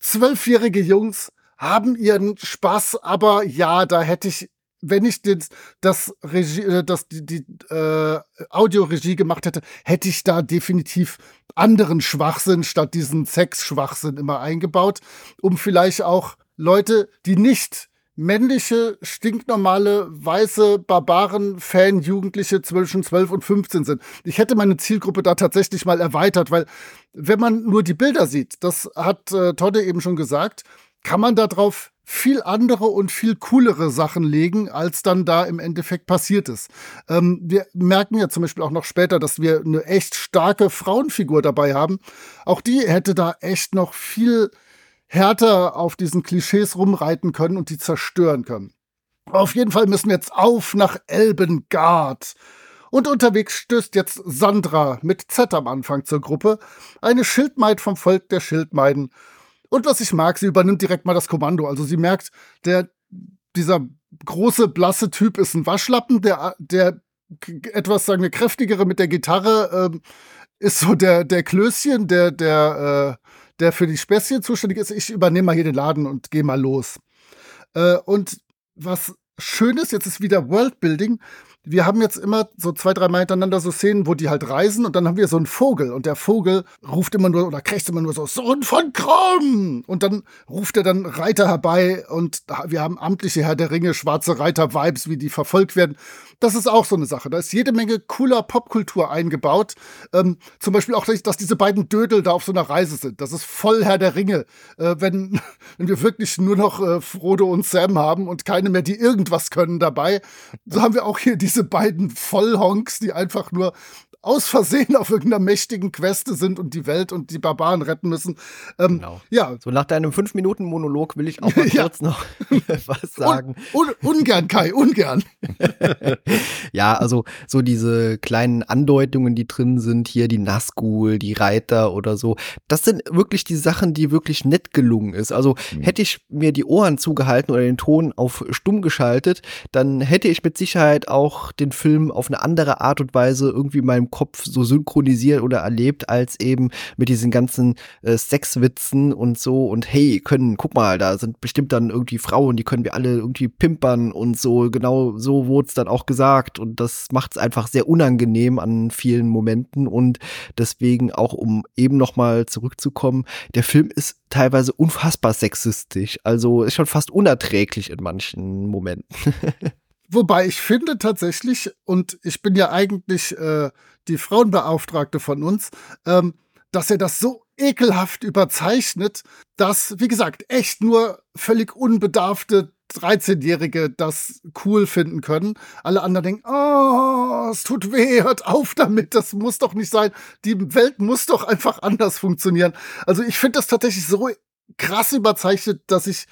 zwölfjährige Jungs haben ihren Spaß, aber ja, da hätte ich wenn ich den, das Regie, äh, das, die, die äh, Audioregie gemacht hätte, hätte ich da definitiv anderen Schwachsinn statt diesen Sex-Schwachsinn immer eingebaut, um vielleicht auch Leute, die nicht männliche, stinknormale, weiße, Barbaren, Fan, Jugendliche zwischen 12 und 15 sind. Ich hätte meine Zielgruppe da tatsächlich mal erweitert, weil wenn man nur die Bilder sieht, das hat äh, Todde eben schon gesagt, kann man darauf viel andere und viel coolere Sachen legen, als dann da im Endeffekt passiert ist. Ähm, wir merken ja zum Beispiel auch noch später, dass wir eine echt starke Frauenfigur dabei haben. Auch die hätte da echt noch viel härter auf diesen Klischees rumreiten können und die zerstören können. Auf jeden Fall müssen wir jetzt auf nach Elbengard. Und unterwegs stößt jetzt Sandra mit Z am Anfang zur Gruppe, eine Schildmaid vom Volk der Schildmeiden, und was ich mag, sie übernimmt direkt mal das Kommando. Also sie merkt, der, dieser große, blasse Typ ist ein Waschlappen, der, der etwas, sagen wir, kräftigere mit der Gitarre ähm, ist so der, der Klößchen, der, der, äh, der für die Späßchen zuständig ist. Ich übernehme mal hier den Laden und gehe mal los. Äh, und was schön ist, jetzt ist wieder Worldbuilding, wir haben jetzt immer so zwei, drei Mal hintereinander so Szenen, wo die halt reisen und dann haben wir so einen Vogel und der Vogel ruft immer nur oder krächzt immer nur so, Sohn von Krumm! Und dann ruft er dann Reiter herbei und wir haben amtliche Herr der Ringe, schwarze Reiter-Vibes, wie die verfolgt werden. Das ist auch so eine Sache. Da ist jede Menge cooler Popkultur eingebaut. Ähm, zum Beispiel auch, dass diese beiden Dödel da auf so einer Reise sind. Das ist voll Herr der Ringe. Äh, wenn, wenn wir wirklich nur noch äh, Frodo und Sam haben und keine mehr, die irgendwas können dabei, so haben wir auch hier diese beiden Vollhonks, die einfach nur aus Versehen auf irgendeiner mächtigen Queste sind und die Welt und die Barbaren retten müssen. Ähm, genau. Ja. So nach deinem fünf Minuten Monolog will ich auch mal kurz noch was sagen. Un, un, ungern, Kai, ungern. ja, also so diese kleinen Andeutungen, die drin sind, hier die Nazgul, die Reiter oder so, das sind wirklich die Sachen, die wirklich nett gelungen ist. Also mhm. hätte ich mir die Ohren zugehalten oder den Ton auf stumm geschaltet, dann hätte ich mit Sicherheit auch den Film auf eine andere Art und Weise irgendwie meinem Kopf so synchronisiert oder erlebt, als eben mit diesen ganzen äh, Sexwitzen und so und hey, können, guck mal, da sind bestimmt dann irgendwie Frauen, die können wir alle irgendwie pimpern und so, genau so wurde es dann auch gesagt und das macht es einfach sehr unangenehm an vielen Momenten und deswegen auch, um eben nochmal zurückzukommen, der Film ist teilweise unfassbar sexistisch, also ist schon fast unerträglich in manchen Momenten. Wobei ich finde tatsächlich, und ich bin ja eigentlich äh, die Frauenbeauftragte von uns, ähm, dass er das so ekelhaft überzeichnet, dass, wie gesagt, echt nur völlig unbedarfte 13-Jährige das cool finden können. Alle anderen denken, oh, es tut weh, hört auf damit, das muss doch nicht sein. Die Welt muss doch einfach anders funktionieren. Also ich finde das tatsächlich so krass überzeichnet, dass ich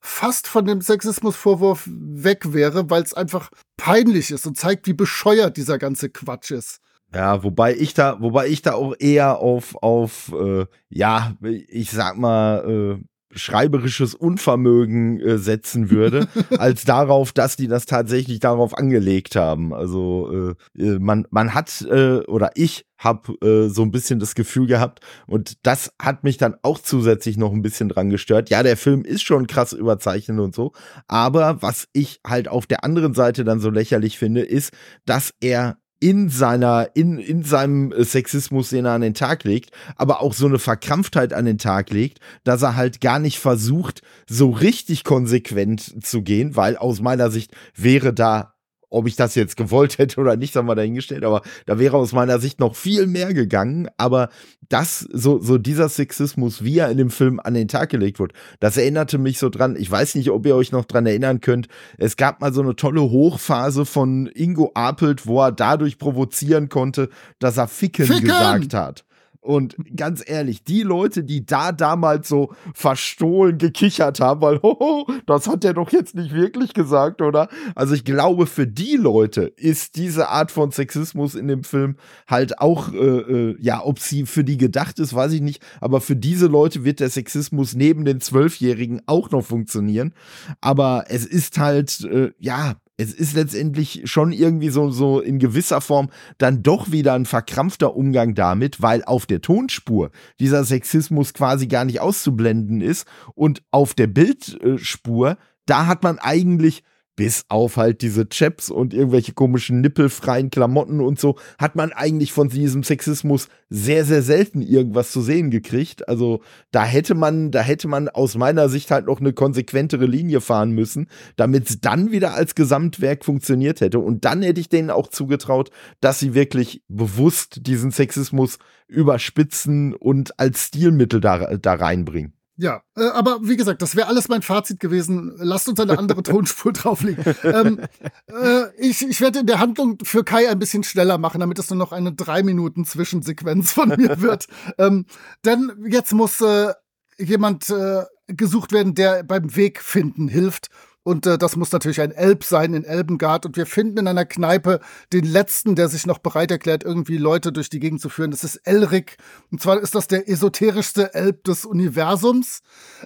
fast von dem Sexismusvorwurf weg wäre, weil es einfach peinlich ist und zeigt, wie bescheuert dieser ganze Quatsch ist. Ja, wobei ich da, wobei ich da auch eher auf, auf, äh, ja, ich sag mal, äh, schreiberisches Unvermögen äh, setzen würde, als darauf, dass die das tatsächlich darauf angelegt haben. Also äh, äh man, man hat äh, oder ich habe äh, so ein bisschen das Gefühl gehabt und das hat mich dann auch zusätzlich noch ein bisschen dran gestört. Ja, der Film ist schon krass überzeichnet und so, aber was ich halt auf der anderen Seite dann so lächerlich finde, ist, dass er in seiner, in, in seinem Sexismus, den er an den Tag legt, aber auch so eine Verkrampftheit an den Tag legt, dass er halt gar nicht versucht, so richtig konsequent zu gehen, weil aus meiner Sicht wäre da ob ich das jetzt gewollt hätte oder nicht, haben wir dahingestellt, aber da wäre aus meiner Sicht noch viel mehr gegangen. Aber das, so, so dieser Sexismus, wie er in dem Film an den Tag gelegt wird, das erinnerte mich so dran. Ich weiß nicht, ob ihr euch noch dran erinnern könnt. Es gab mal so eine tolle Hochphase von Ingo Apelt, wo er dadurch provozieren konnte, dass er Ficken, Ficken! gesagt hat. Und ganz ehrlich, die Leute, die da damals so verstohlen gekichert haben, weil, hoho, das hat er doch jetzt nicht wirklich gesagt, oder? Also ich glaube, für die Leute ist diese Art von Sexismus in dem Film halt auch, äh, äh, ja, ob sie für die gedacht ist, weiß ich nicht, aber für diese Leute wird der Sexismus neben den Zwölfjährigen auch noch funktionieren. Aber es ist halt, äh, ja, es ist letztendlich schon irgendwie so, so in gewisser Form dann doch wieder ein verkrampfter Umgang damit, weil auf der Tonspur dieser Sexismus quasi gar nicht auszublenden ist und auf der Bildspur, da hat man eigentlich bis auf halt diese Chaps und irgendwelche komischen nippelfreien Klamotten und so, hat man eigentlich von diesem Sexismus sehr, sehr selten irgendwas zu sehen gekriegt. Also da hätte man, da hätte man aus meiner Sicht halt noch eine konsequentere Linie fahren müssen, damit es dann wieder als Gesamtwerk funktioniert hätte. Und dann hätte ich denen auch zugetraut, dass sie wirklich bewusst diesen Sexismus überspitzen und als Stilmittel da, da reinbringen. Ja, äh, aber wie gesagt, das wäre alles mein Fazit gewesen. Lasst uns eine andere Tonspur drauflegen. ähm, äh, ich, ich werde in der Handlung für Kai ein bisschen schneller machen, damit es nur noch eine drei Minuten Zwischensequenz von mir wird. ähm, denn jetzt muss äh, jemand äh, gesucht werden, der beim Weg finden hilft. Und äh, das muss natürlich ein Elb sein in Elbengard. Und wir finden in einer Kneipe den letzten, der sich noch bereit erklärt, irgendwie Leute durch die Gegend zu führen. Das ist Elric. Und zwar ist das der esoterischste Elb des Universums,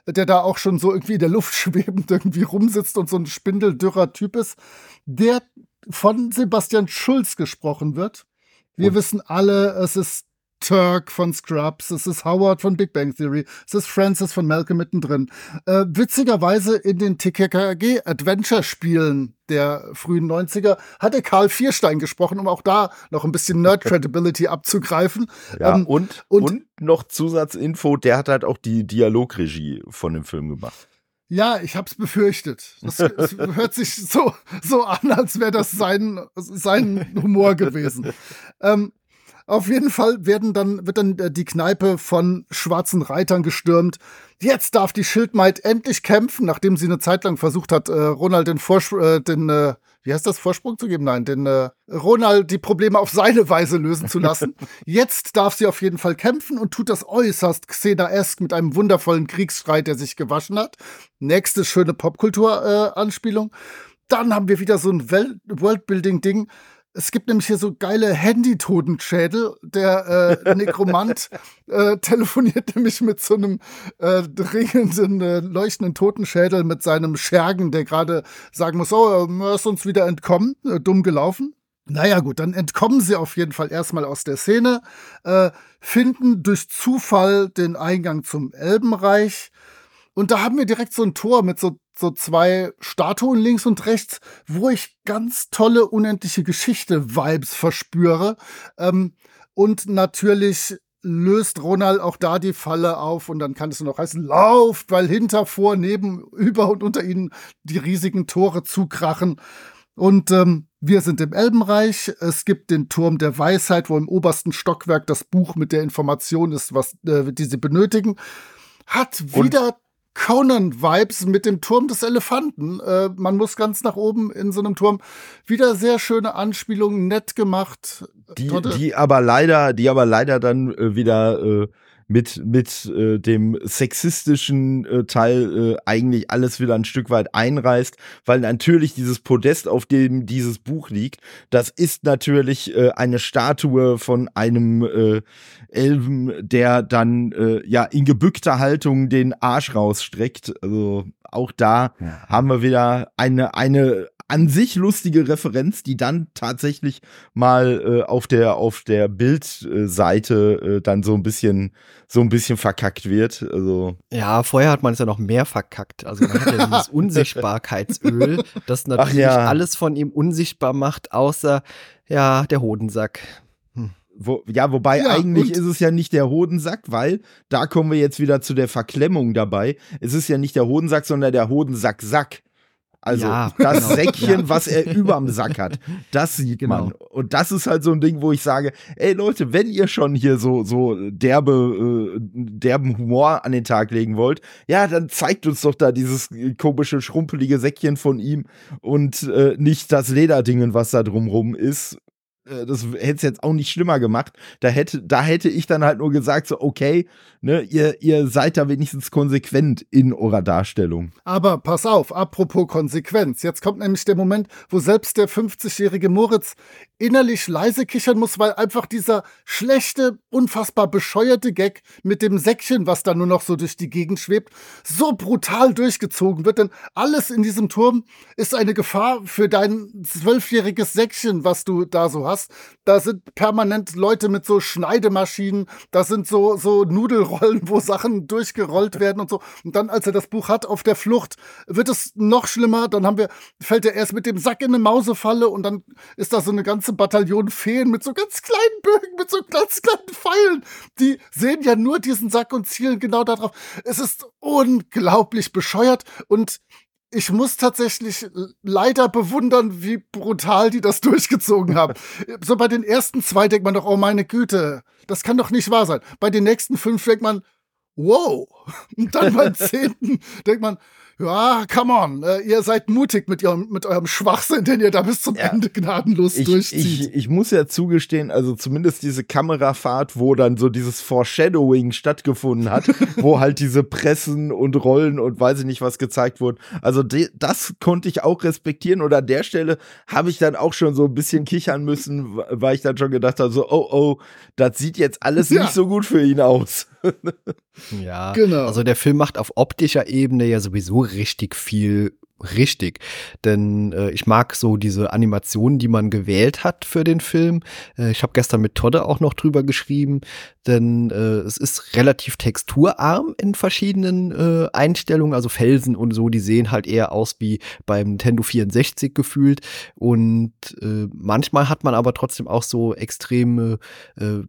der da auch schon so irgendwie in der Luft schwebend irgendwie rumsitzt und so ein spindeldürrer Typ ist, der von Sebastian Schulz gesprochen wird. Wir und wissen alle, es ist Turk von Scrubs, es ist Howard von Big Bang Theory, es ist Francis von Malcolm mittendrin. Äh, witzigerweise in den TKKG Adventure Spielen der frühen 90er hatte Karl Vierstein gesprochen, um auch da noch ein bisschen Nerd Credibility abzugreifen. Ja, ähm, und, und, und noch Zusatzinfo, der hat halt auch die Dialogregie von dem Film gemacht. Ja, ich hab's befürchtet. Das, das hört sich so, so an, als wäre das sein, sein Humor gewesen. Ähm, auf jeden Fall werden dann, wird dann äh, die Kneipe von schwarzen Reitern gestürmt. Jetzt darf die Schildmaid endlich kämpfen, nachdem sie eine Zeit lang versucht hat, äh, Ronald den, Vorsch äh, den äh, wie heißt das, Vorsprung zu geben? Nein, den äh, Ronald die Probleme auf seine Weise lösen zu lassen. Jetzt darf sie auf jeden Fall kämpfen und tut das äußerst Xena-esk mit einem wundervollen Kriegsschrei, der sich gewaschen hat. Nächste schöne Popkultur-Anspielung. Äh, Dann haben wir wieder so ein Worldbuilding-Ding es gibt nämlich hier so geile Handy-Totenschädel. Der äh, Nekromant äh, telefoniert nämlich mit so einem äh, dringenden, äh, leuchtenden Totenschädel mit seinem Schergen, der gerade sagen muss, oh, er ist uns wieder entkommen, äh, dumm gelaufen. Naja gut, dann entkommen sie auf jeden Fall erstmal aus der Szene, äh, finden durch Zufall den Eingang zum Elbenreich. Und da haben wir direkt so ein Tor mit so so zwei Statuen links und rechts, wo ich ganz tolle unendliche Geschichte-Vibes verspüre. Ähm, und natürlich löst Ronald auch da die Falle auf und dann kann es nur noch heißen, lauft, weil hinter, vor, neben, über und unter ihnen die riesigen Tore zukrachen. Und ähm, wir sind im Elbenreich. Es gibt den Turm der Weisheit, wo im obersten Stockwerk das Buch mit der Information ist, was äh, die sie benötigen. Hat wieder Conan-Vibes mit dem Turm des Elefanten. Äh, man muss ganz nach oben in so einem Turm. Wieder sehr schöne Anspielungen, nett gemacht. Die, die aber leider, die aber leider dann äh, wieder äh, mit, mit äh, dem sexistischen äh, Teil äh, eigentlich alles wieder ein Stück weit einreißt, weil natürlich dieses Podest, auf dem dieses Buch liegt, das ist natürlich äh, eine Statue von einem äh, Elben, der dann äh, ja in gebückter Haltung den Arsch rausstreckt. Also auch da ja. haben wir wieder eine, eine an sich lustige Referenz, die dann tatsächlich mal äh, auf der auf der Bildseite äh, dann so ein bisschen so ein bisschen verkackt wird. Also ja, vorher hat man es ja noch mehr verkackt. Also man hat ja dieses Unsichtbarkeitsöl, das natürlich ja. alles von ihm unsichtbar macht, außer ja der Hodensack. Wo, ja, wobei ja, eigentlich ist es ja nicht der Hodensack, weil da kommen wir jetzt wieder zu der Verklemmung dabei. Es ist ja nicht der Hodensack, sondern der Hodensack-Sack. Also ja, das genau. Säckchen, ja. was er überm Sack hat, das sieht genau. man. Und das ist halt so ein Ding, wo ich sage, ey Leute, wenn ihr schon hier so so derbe äh, derben Humor an den Tag legen wollt, ja, dann zeigt uns doch da dieses komische schrumpelige Säckchen von ihm und äh, nicht das Lederdingen, was da drumrum ist. Äh, das hätte es jetzt auch nicht schlimmer gemacht. Da hätte, da hätte ich dann halt nur gesagt, so, okay, ne, ihr, ihr seid da wenigstens konsequent in eurer Darstellung. Aber pass auf, apropos Konsequenz. Jetzt kommt nämlich der Moment, wo selbst der 50-jährige Moritz innerlich leise kichern muss, weil einfach dieser schlechte, unfassbar bescheuerte Gag mit dem Säckchen, was da nur noch so durch die Gegend schwebt, so brutal durchgezogen wird. Denn alles in diesem Turm ist eine Gefahr für dein zwölfjähriges Säckchen, was du da so hast. Da sind permanent Leute mit so Schneidemaschinen, da sind so, so Nudelrollen, wo Sachen durchgerollt werden und so. Und dann, als er das Buch hat auf der Flucht, wird es noch schlimmer. Dann haben wir, fällt er erst mit dem Sack in eine Mausefalle und dann ist da so eine ganze Bataillon Feen mit so ganz kleinen Bögen, mit so ganz kleinen Pfeilen. Die sehen ja nur diesen Sack und zielen genau darauf. Es ist unglaublich bescheuert und ich muss tatsächlich leider bewundern, wie brutal die das durchgezogen haben. So bei den ersten zwei denkt man doch, oh meine Güte, das kann doch nicht wahr sein. Bei den nächsten fünf denkt man, wow. Und dann beim zehnten denkt man, ja, come on, äh, ihr seid mutig mit, ihrem, mit eurem Schwachsinn, den ihr da bis zum ja. Ende gnadenlos ich, durchzieht. Ich, ich muss ja zugestehen, also zumindest diese Kamerafahrt, wo dann so dieses Foreshadowing stattgefunden hat, wo halt diese Pressen und Rollen und weiß ich nicht was gezeigt wurden. Also das konnte ich auch respektieren und an der Stelle habe ich dann auch schon so ein bisschen kichern müssen, weil ich dann schon gedacht habe, so, oh, oh, das sieht jetzt alles ja. nicht so gut für ihn aus. Ja, genau. Also der Film macht auf optischer Ebene ja sowieso richtig viel Richtig, denn äh, ich mag so diese Animationen, die man gewählt hat für den Film. Äh, ich habe gestern mit Todde auch noch drüber geschrieben, denn äh, es ist relativ texturarm in verschiedenen äh, Einstellungen, also Felsen und so, die sehen halt eher aus wie beim Nintendo 64 gefühlt und äh, manchmal hat man aber trotzdem auch so extreme äh,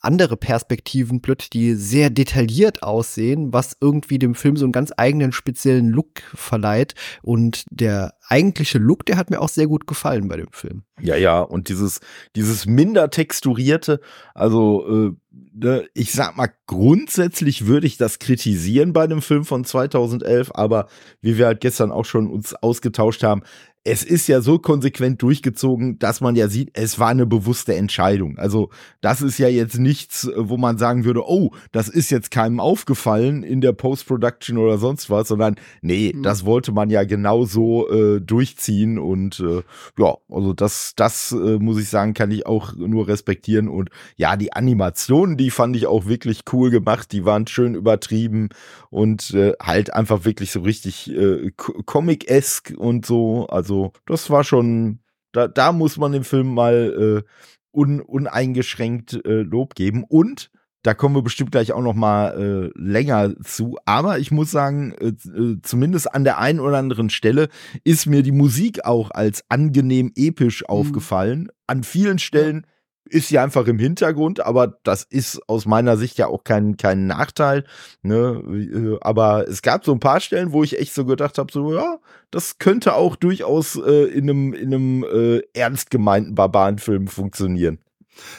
andere Perspektiven plötzlich, die sehr detailliert aussehen, was irgendwie dem Film so einen ganz eigenen speziellen Look verleiht. Und der eigentliche Look, der hat mir auch sehr gut gefallen bei dem Film. Ja, ja, und dieses, dieses minder texturierte, also äh, ne, ich sag mal, grundsätzlich würde ich das kritisieren bei dem Film von 2011, aber wie wir halt gestern auch schon uns ausgetauscht haben, es ist ja so konsequent durchgezogen, dass man ja sieht, es war eine bewusste Entscheidung. Also das ist ja jetzt nichts, wo man sagen würde, oh, das ist jetzt keinem aufgefallen in der Post-Production oder sonst was, sondern nee, mhm. das wollte man ja genauso äh, durchziehen und äh, ja, also das, das äh, muss ich sagen, kann ich auch nur respektieren und ja, die Animationen, die fand ich auch wirklich cool gemacht, die waren schön übertrieben und äh, halt einfach wirklich so richtig äh, Comic-esque und so, also also, das war schon, da, da muss man dem Film mal äh, un, uneingeschränkt äh, Lob geben. Und da kommen wir bestimmt gleich auch noch mal äh, länger zu. Aber ich muss sagen, äh, äh, zumindest an der einen oder anderen Stelle ist mir die Musik auch als angenehm episch mhm. aufgefallen. An vielen Stellen ist sie einfach im Hintergrund, aber das ist aus meiner Sicht ja auch kein, kein Nachteil. Ne? Äh, aber es gab so ein paar Stellen, wo ich echt so gedacht habe, so ja, das könnte auch durchaus äh, in einem, in einem äh, ernst gemeinten Barbarenfilm funktionieren.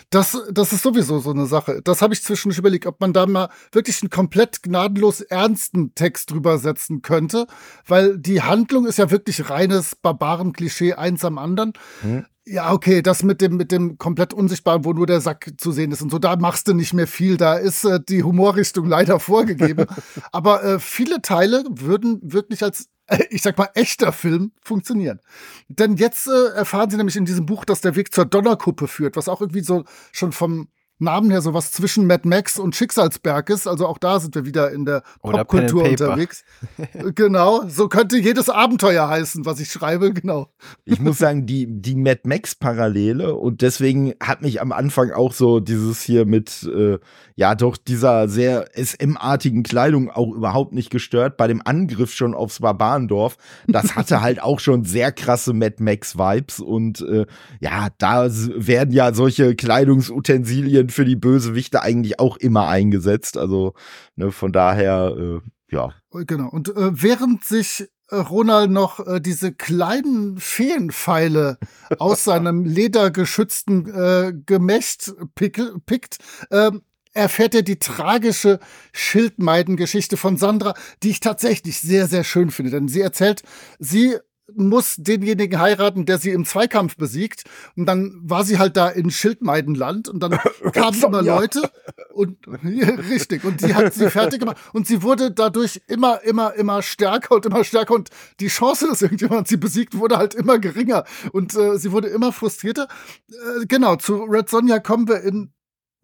Das, das ist sowieso so eine Sache. Das habe ich zwischendurch überlegt, ob man da mal wirklich einen komplett gnadenlos ernsten Text drüber setzen könnte, weil die Handlung ist ja wirklich reines Barbaren-Klischee, eins am anderen. Hm. Ja, okay, das mit dem, mit dem komplett Unsichtbaren, wo nur der Sack zu sehen ist und so, da machst du nicht mehr viel. Da ist äh, die Humorrichtung leider vorgegeben. Aber äh, viele Teile würden wirklich als, äh, ich sag mal, echter Film funktionieren. Denn jetzt äh, erfahren sie nämlich in diesem Buch, dass der Weg zur Donnerkuppe führt, was auch irgendwie so schon vom Namen her sowas zwischen Mad Max und Schicksalsberg ist. Also auch da sind wir wieder in der Popkultur unterwegs. genau, so könnte jedes Abenteuer heißen, was ich schreibe, genau. Ich muss sagen, die, die Mad Max-Parallele und deswegen hat mich am Anfang auch so dieses hier mit, äh, ja, doch dieser sehr SM-artigen Kleidung auch überhaupt nicht gestört. Bei dem Angriff schon aufs Barbarendorf, das hatte halt auch schon sehr krasse Mad Max-Vibes und äh, ja, da werden ja solche Kleidungsutensilien sind für die Bösewichte eigentlich auch immer eingesetzt. Also ne, von daher, äh, ja. Genau. Und äh, während sich äh, Ronald noch äh, diese kleinen Feenpfeile aus seinem ledergeschützten äh, Gemächt pick, pickt, äh, erfährt er die tragische Schildmeidengeschichte von Sandra, die ich tatsächlich sehr, sehr schön finde. Denn sie erzählt, sie muss denjenigen heiraten, der sie im Zweikampf besiegt. Und dann war sie halt da in Schildmeidenland und dann kamen immer Leute und richtig und die hat sie fertig gemacht und sie wurde dadurch immer immer immer stärker und immer stärker und die Chance, dass irgendjemand sie besiegt, wurde halt immer geringer und äh, sie wurde immer frustrierter. Äh, genau zu Red Sonja kommen wir in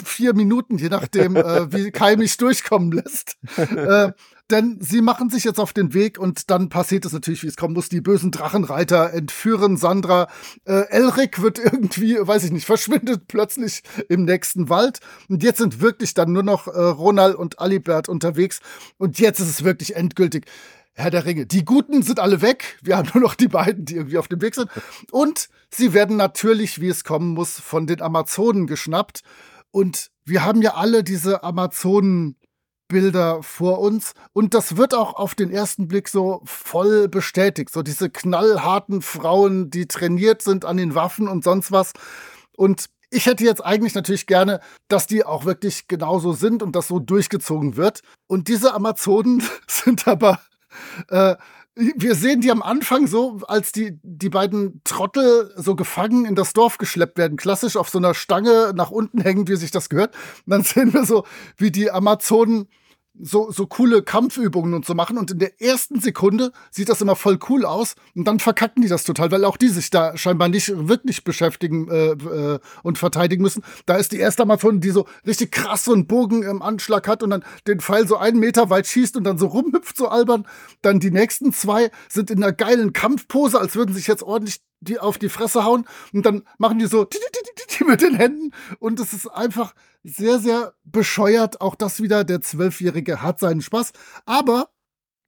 vier Minuten, je nachdem, äh, wie Kai mich durchkommen lässt. Äh, denn sie machen sich jetzt auf den Weg und dann passiert es natürlich, wie es kommen muss. Die bösen Drachenreiter entführen Sandra. Äh, Elric wird irgendwie, weiß ich nicht, verschwindet plötzlich im nächsten Wald. Und jetzt sind wirklich dann nur noch äh, Ronald und Alibert unterwegs. Und jetzt ist es wirklich endgültig. Herr der Ringe. Die Guten sind alle weg. Wir haben nur noch die beiden, die irgendwie auf dem Weg sind. Und sie werden natürlich, wie es kommen muss, von den Amazonen geschnappt. Und wir haben ja alle diese Amazonen Bilder vor uns und das wird auch auf den ersten Blick so voll bestätigt. So diese knallharten Frauen, die trainiert sind an den Waffen und sonst was. Und ich hätte jetzt eigentlich natürlich gerne, dass die auch wirklich genauso sind und das so durchgezogen wird. Und diese Amazonen sind aber äh, wir sehen die am Anfang so, als die, die beiden Trottel so gefangen in das Dorf geschleppt werden, klassisch auf so einer Stange nach unten hängend, wie sich das gehört. Und dann sehen wir so, wie die Amazonen so, so coole Kampfübungen und so machen und in der ersten Sekunde sieht das immer voll cool aus und dann verkacken die das total, weil auch die sich da scheinbar nicht wirklich beschäftigen äh, äh, und verteidigen müssen. Da ist die erste Amazone, die so richtig krass so einen Bogen im Anschlag hat und dann den Pfeil so einen Meter weit schießt und dann so rumhüpft, so albern. Dann die nächsten zwei sind in einer geilen Kampfpose, als würden sich jetzt ordentlich die auf die Fresse hauen und dann machen die so mit den Händen und es ist einfach sehr, sehr bescheuert. Auch das wieder, der Zwölfjährige hat seinen Spaß. Aber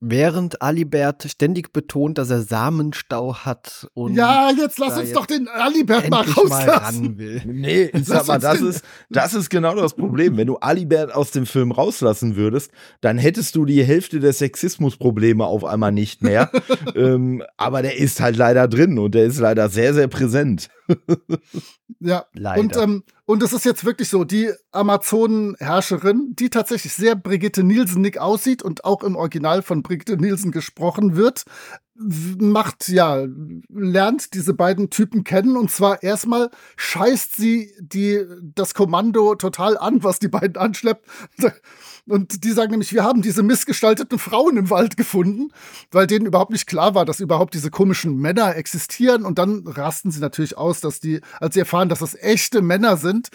Während Alibert ständig betont, dass er Samenstau hat und. Ja, jetzt lass uns doch den Alibert mal rauslassen. Mal nee, ich sag mal, das ist, das ist genau das Problem. Wenn du Alibert aus dem Film rauslassen würdest, dann hättest du die Hälfte der Sexismusprobleme auf einmal nicht mehr. ähm, aber der ist halt leider drin und der ist leider sehr, sehr präsent. ja, leider. Und, ähm, und es ist jetzt wirklich so, die Amazonenherrscherin, die tatsächlich sehr Brigitte Nielsen-Nick aussieht und auch im Original von Brigitte Nielsen gesprochen wird, macht, ja, lernt diese beiden Typen kennen und zwar erstmal scheißt sie die, das Kommando total an, was die beiden anschleppt. Und die sagen nämlich, wir haben diese missgestalteten Frauen im Wald gefunden, weil denen überhaupt nicht klar war, dass überhaupt diese komischen Männer existieren. Und dann rasten sie natürlich aus, dass die, als sie erfahren, dass das echte Männer sind.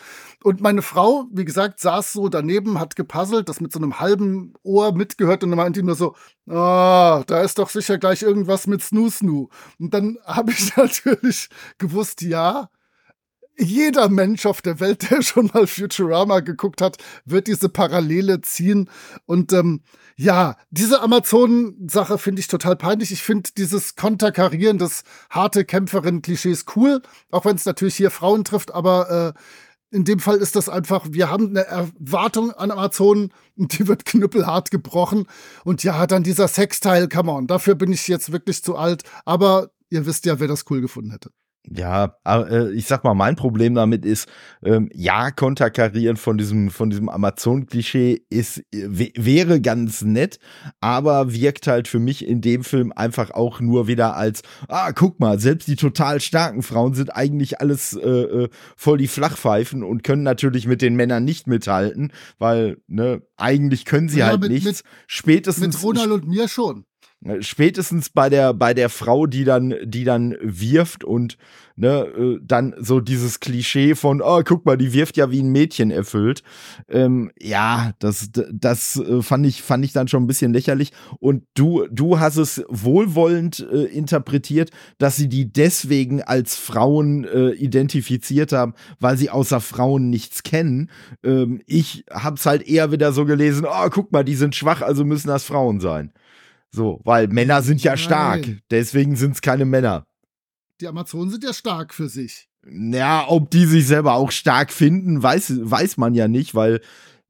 Und meine Frau, wie gesagt, saß so daneben, hat gepuzzelt, das mit so einem halben Ohr mitgehört und dann meinte die nur so, ah, da ist doch sicher gleich irgendwas mit Snoo Snoo. Und dann habe ich natürlich gewusst, ja, jeder Mensch auf der Welt, der schon mal Futurama geguckt hat, wird diese Parallele ziehen. Und ähm, ja, diese Amazonen-Sache finde ich total peinlich. Ich finde dieses Konterkarieren des harte Kämpferin-Klischees cool, auch wenn es natürlich hier Frauen trifft, aber äh, in dem Fall ist das einfach, wir haben eine Erwartung an Amazonen und die wird knüppelhart gebrochen. Und ja, dann dieser Sexteil, come on, dafür bin ich jetzt wirklich zu alt. Aber ihr wisst ja, wer das cool gefunden hätte. Ja, äh, ich sag mal, mein Problem damit ist, ähm, ja, konterkarieren von diesem, von diesem Amazon-Klischee ist, wäre ganz nett, aber wirkt halt für mich in dem Film einfach auch nur wieder als, ah, guck mal, selbst die total starken Frauen sind eigentlich alles äh, äh voll die Flachpfeifen und können natürlich mit den Männern nicht mithalten, weil, ne, eigentlich können sie ja, halt mit, nichts. Mit, Spätestens. Mit Ronald und mir schon. Ne, spätestens bei der bei der Frau, die dann die dann wirft und ne äh, dann so dieses Klischee von oh guck mal, die wirft ja wie ein Mädchen erfüllt. Ähm, ja, das das äh, fand ich fand ich dann schon ein bisschen lächerlich und du du hast es wohlwollend äh, interpretiert, dass sie die deswegen als Frauen äh, identifiziert haben, weil sie außer Frauen nichts kennen. Ähm, ich hab's halt eher wieder so gelesen, oh guck mal, die sind schwach, also müssen das Frauen sein. So, weil Männer sind ja stark. Nein. Deswegen sind es keine Männer. Die Amazonen sind ja stark für sich. Ja, ob die sich selber auch stark finden, weiß, weiß man ja nicht, weil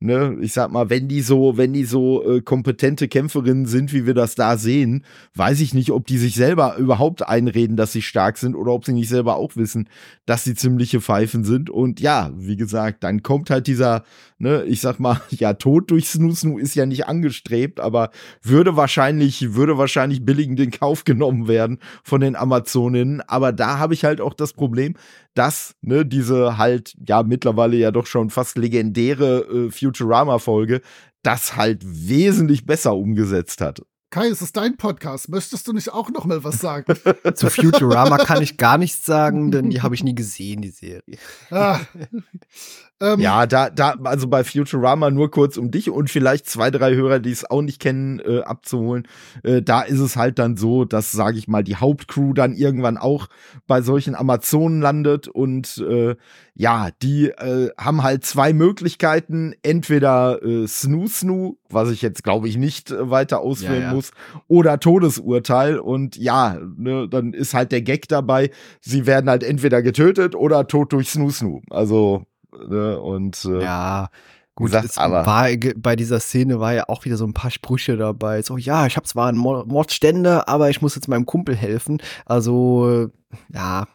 Ne, ich sag mal, wenn die so, wenn die so äh, kompetente Kämpferinnen sind, wie wir das da sehen, weiß ich nicht, ob die sich selber überhaupt einreden, dass sie stark sind oder ob sie nicht selber auch wissen, dass sie ziemliche Pfeifen sind. Und ja, wie gesagt, dann kommt halt dieser, ne, ich sag mal, ja, Tod durch Snoo Snoo ist ja nicht angestrebt, aber würde wahrscheinlich, würde wahrscheinlich billigend in Kauf genommen werden von den Amazoninnen. Aber da habe ich halt auch das Problem, dass ne, diese halt ja mittlerweile ja doch schon fast legendäre äh, Futurama-Folge das halt wesentlich besser umgesetzt hat. Kai, es ist dein Podcast. Möchtest du nicht auch noch mal was sagen? Zu Futurama kann ich gar nichts sagen, denn die habe ich nie gesehen, die Serie. Ah. Ähm, ja, da, da, also bei Futurama nur kurz um dich und vielleicht zwei, drei Hörer, die es auch nicht kennen, äh, abzuholen. Äh, da ist es halt dann so, dass, sage ich mal, die Hauptcrew dann irgendwann auch bei solchen Amazonen landet und äh, ja, die äh, haben halt zwei Möglichkeiten. Entweder äh, Snoo Snoo, was ich jetzt glaube ich nicht äh, weiter ausführen ja, ja. muss, oder Todesurteil. Und ja, ne, dann ist halt der Gag dabei, sie werden halt entweder getötet oder tot durch Snoo Snoo. Also, ne, und äh, ja. Gut, gesagt, aber war, bei dieser Szene war ja auch wieder so ein paar Sprüche dabei. So, ja, ich habe zwar einen Mordstände, aber ich muss jetzt meinem Kumpel helfen. Also ja,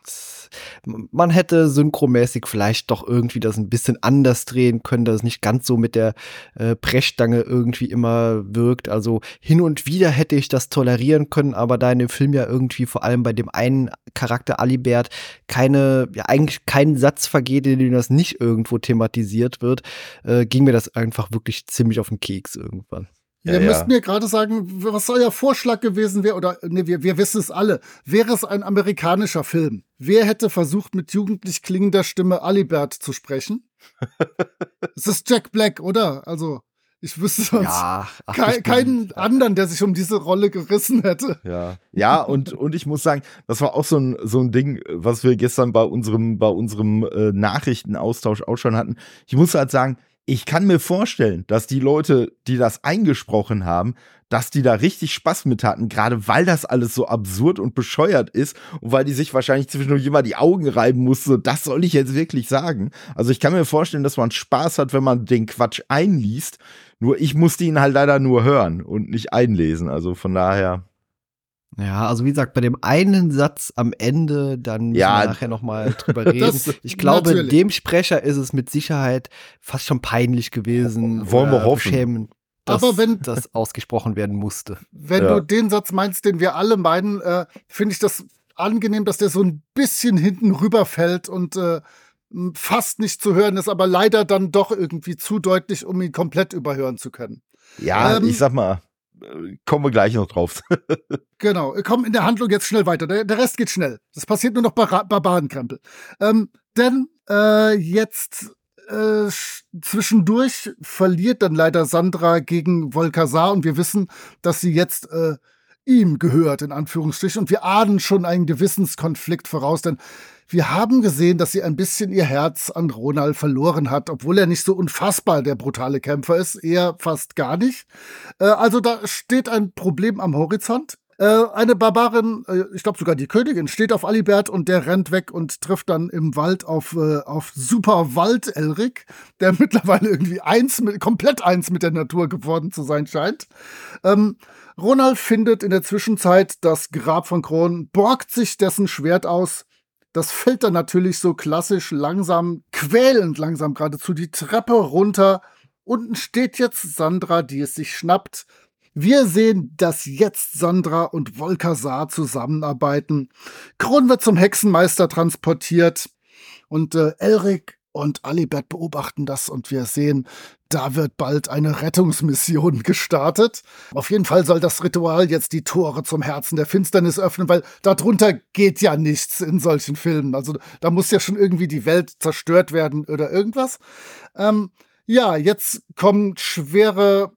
man hätte synchromäßig vielleicht doch irgendwie das ein bisschen anders drehen können, dass es nicht ganz so mit der äh, Brechstange irgendwie immer wirkt. Also hin und wieder hätte ich das tolerieren können, aber da in dem Film ja irgendwie vor allem bei dem einen Charakter Alibert keine, ja eigentlich kein Satz vergeht, in dem das nicht irgendwo thematisiert wird, äh, ging mir das einfach wirklich ziemlich auf den Keks irgendwann. Ja, Ihr müsst ja. mir gerade sagen, was euer Vorschlag gewesen wäre, oder nee, wir, wir wissen es alle. Wäre es ein amerikanischer Film? Wer hätte versucht, mit jugendlich klingender Stimme Alibert zu sprechen? es ist Jack Black, oder? Also, ich wüsste sonst ja, ach, ke keinen anderen, der sich um diese Rolle gerissen hätte. Ja, ja und, und ich muss sagen, das war auch so ein, so ein Ding, was wir gestern bei unserem, bei unserem äh, Nachrichtenaustausch auch schon hatten. Ich muss halt sagen, ich kann mir vorstellen, dass die Leute, die das eingesprochen haben, dass die da richtig Spaß mit hatten, gerade weil das alles so absurd und bescheuert ist und weil die sich wahrscheinlich zwischendurch immer die Augen reiben musste, das soll ich jetzt wirklich sagen. Also ich kann mir vorstellen, dass man Spaß hat, wenn man den Quatsch einliest. Nur ich musste ihn halt leider nur hören und nicht einlesen. Also von daher. Ja, also wie gesagt, bei dem einen Satz am Ende, dann müssen ja, wir nachher noch mal drüber reden. ich glaube, natürlich. dem Sprecher ist es mit Sicherheit fast schon peinlich gewesen. Wollen wir hoffen. Beschämen, dass Aber wenn das ausgesprochen werden musste. Wenn ja. du den Satz meinst, den wir alle meinen, äh, finde ich das angenehm, dass der so ein bisschen hinten rüberfällt und äh, fast nicht zu hören ist, aber leider dann doch irgendwie zu deutlich, um ihn komplett überhören zu können. Ja, ähm, ich sag mal, kommen wir gleich noch drauf. genau, kommen in der Handlung jetzt schnell weiter. Der, der Rest geht schnell. Das passiert nur noch Bar Barbarenkrempel. Ähm, denn äh, jetzt äh, zwischendurch verliert dann leider Sandra gegen Volkazar und wir wissen, dass sie jetzt äh, ihm gehört, in Anführungsstrichen. Und wir ahnen schon einen Gewissenskonflikt voraus, denn wir haben gesehen, dass sie ein bisschen ihr Herz an Ronald verloren hat, obwohl er nicht so unfassbar der brutale Kämpfer ist, eher fast gar nicht. Äh, also da steht ein Problem am Horizont. Äh, eine Barbarin, äh, ich glaube sogar die Königin, steht auf Alibert und der rennt weg und trifft dann im Wald auf, äh, auf Super Wald Elric, der mittlerweile irgendwie eins mit, komplett eins mit der Natur geworden zu sein scheint. Ähm, Ronald findet in der Zwischenzeit das Grab von Kron, borgt sich dessen Schwert aus. Das fällt dann natürlich so klassisch langsam, quälend langsam geradezu die Treppe runter. Unten steht jetzt Sandra, die es sich schnappt. Wir sehen, dass jetzt Sandra und Volkasar zusammenarbeiten. Kron wird zum Hexenmeister transportiert und äh, Elric und Alibert beobachten das und wir sehen, da wird bald eine Rettungsmission gestartet. Auf jeden Fall soll das Ritual jetzt die Tore zum Herzen der Finsternis öffnen, weil darunter geht ja nichts in solchen Filmen. Also da muss ja schon irgendwie die Welt zerstört werden oder irgendwas. Ähm, ja, jetzt kommen schwere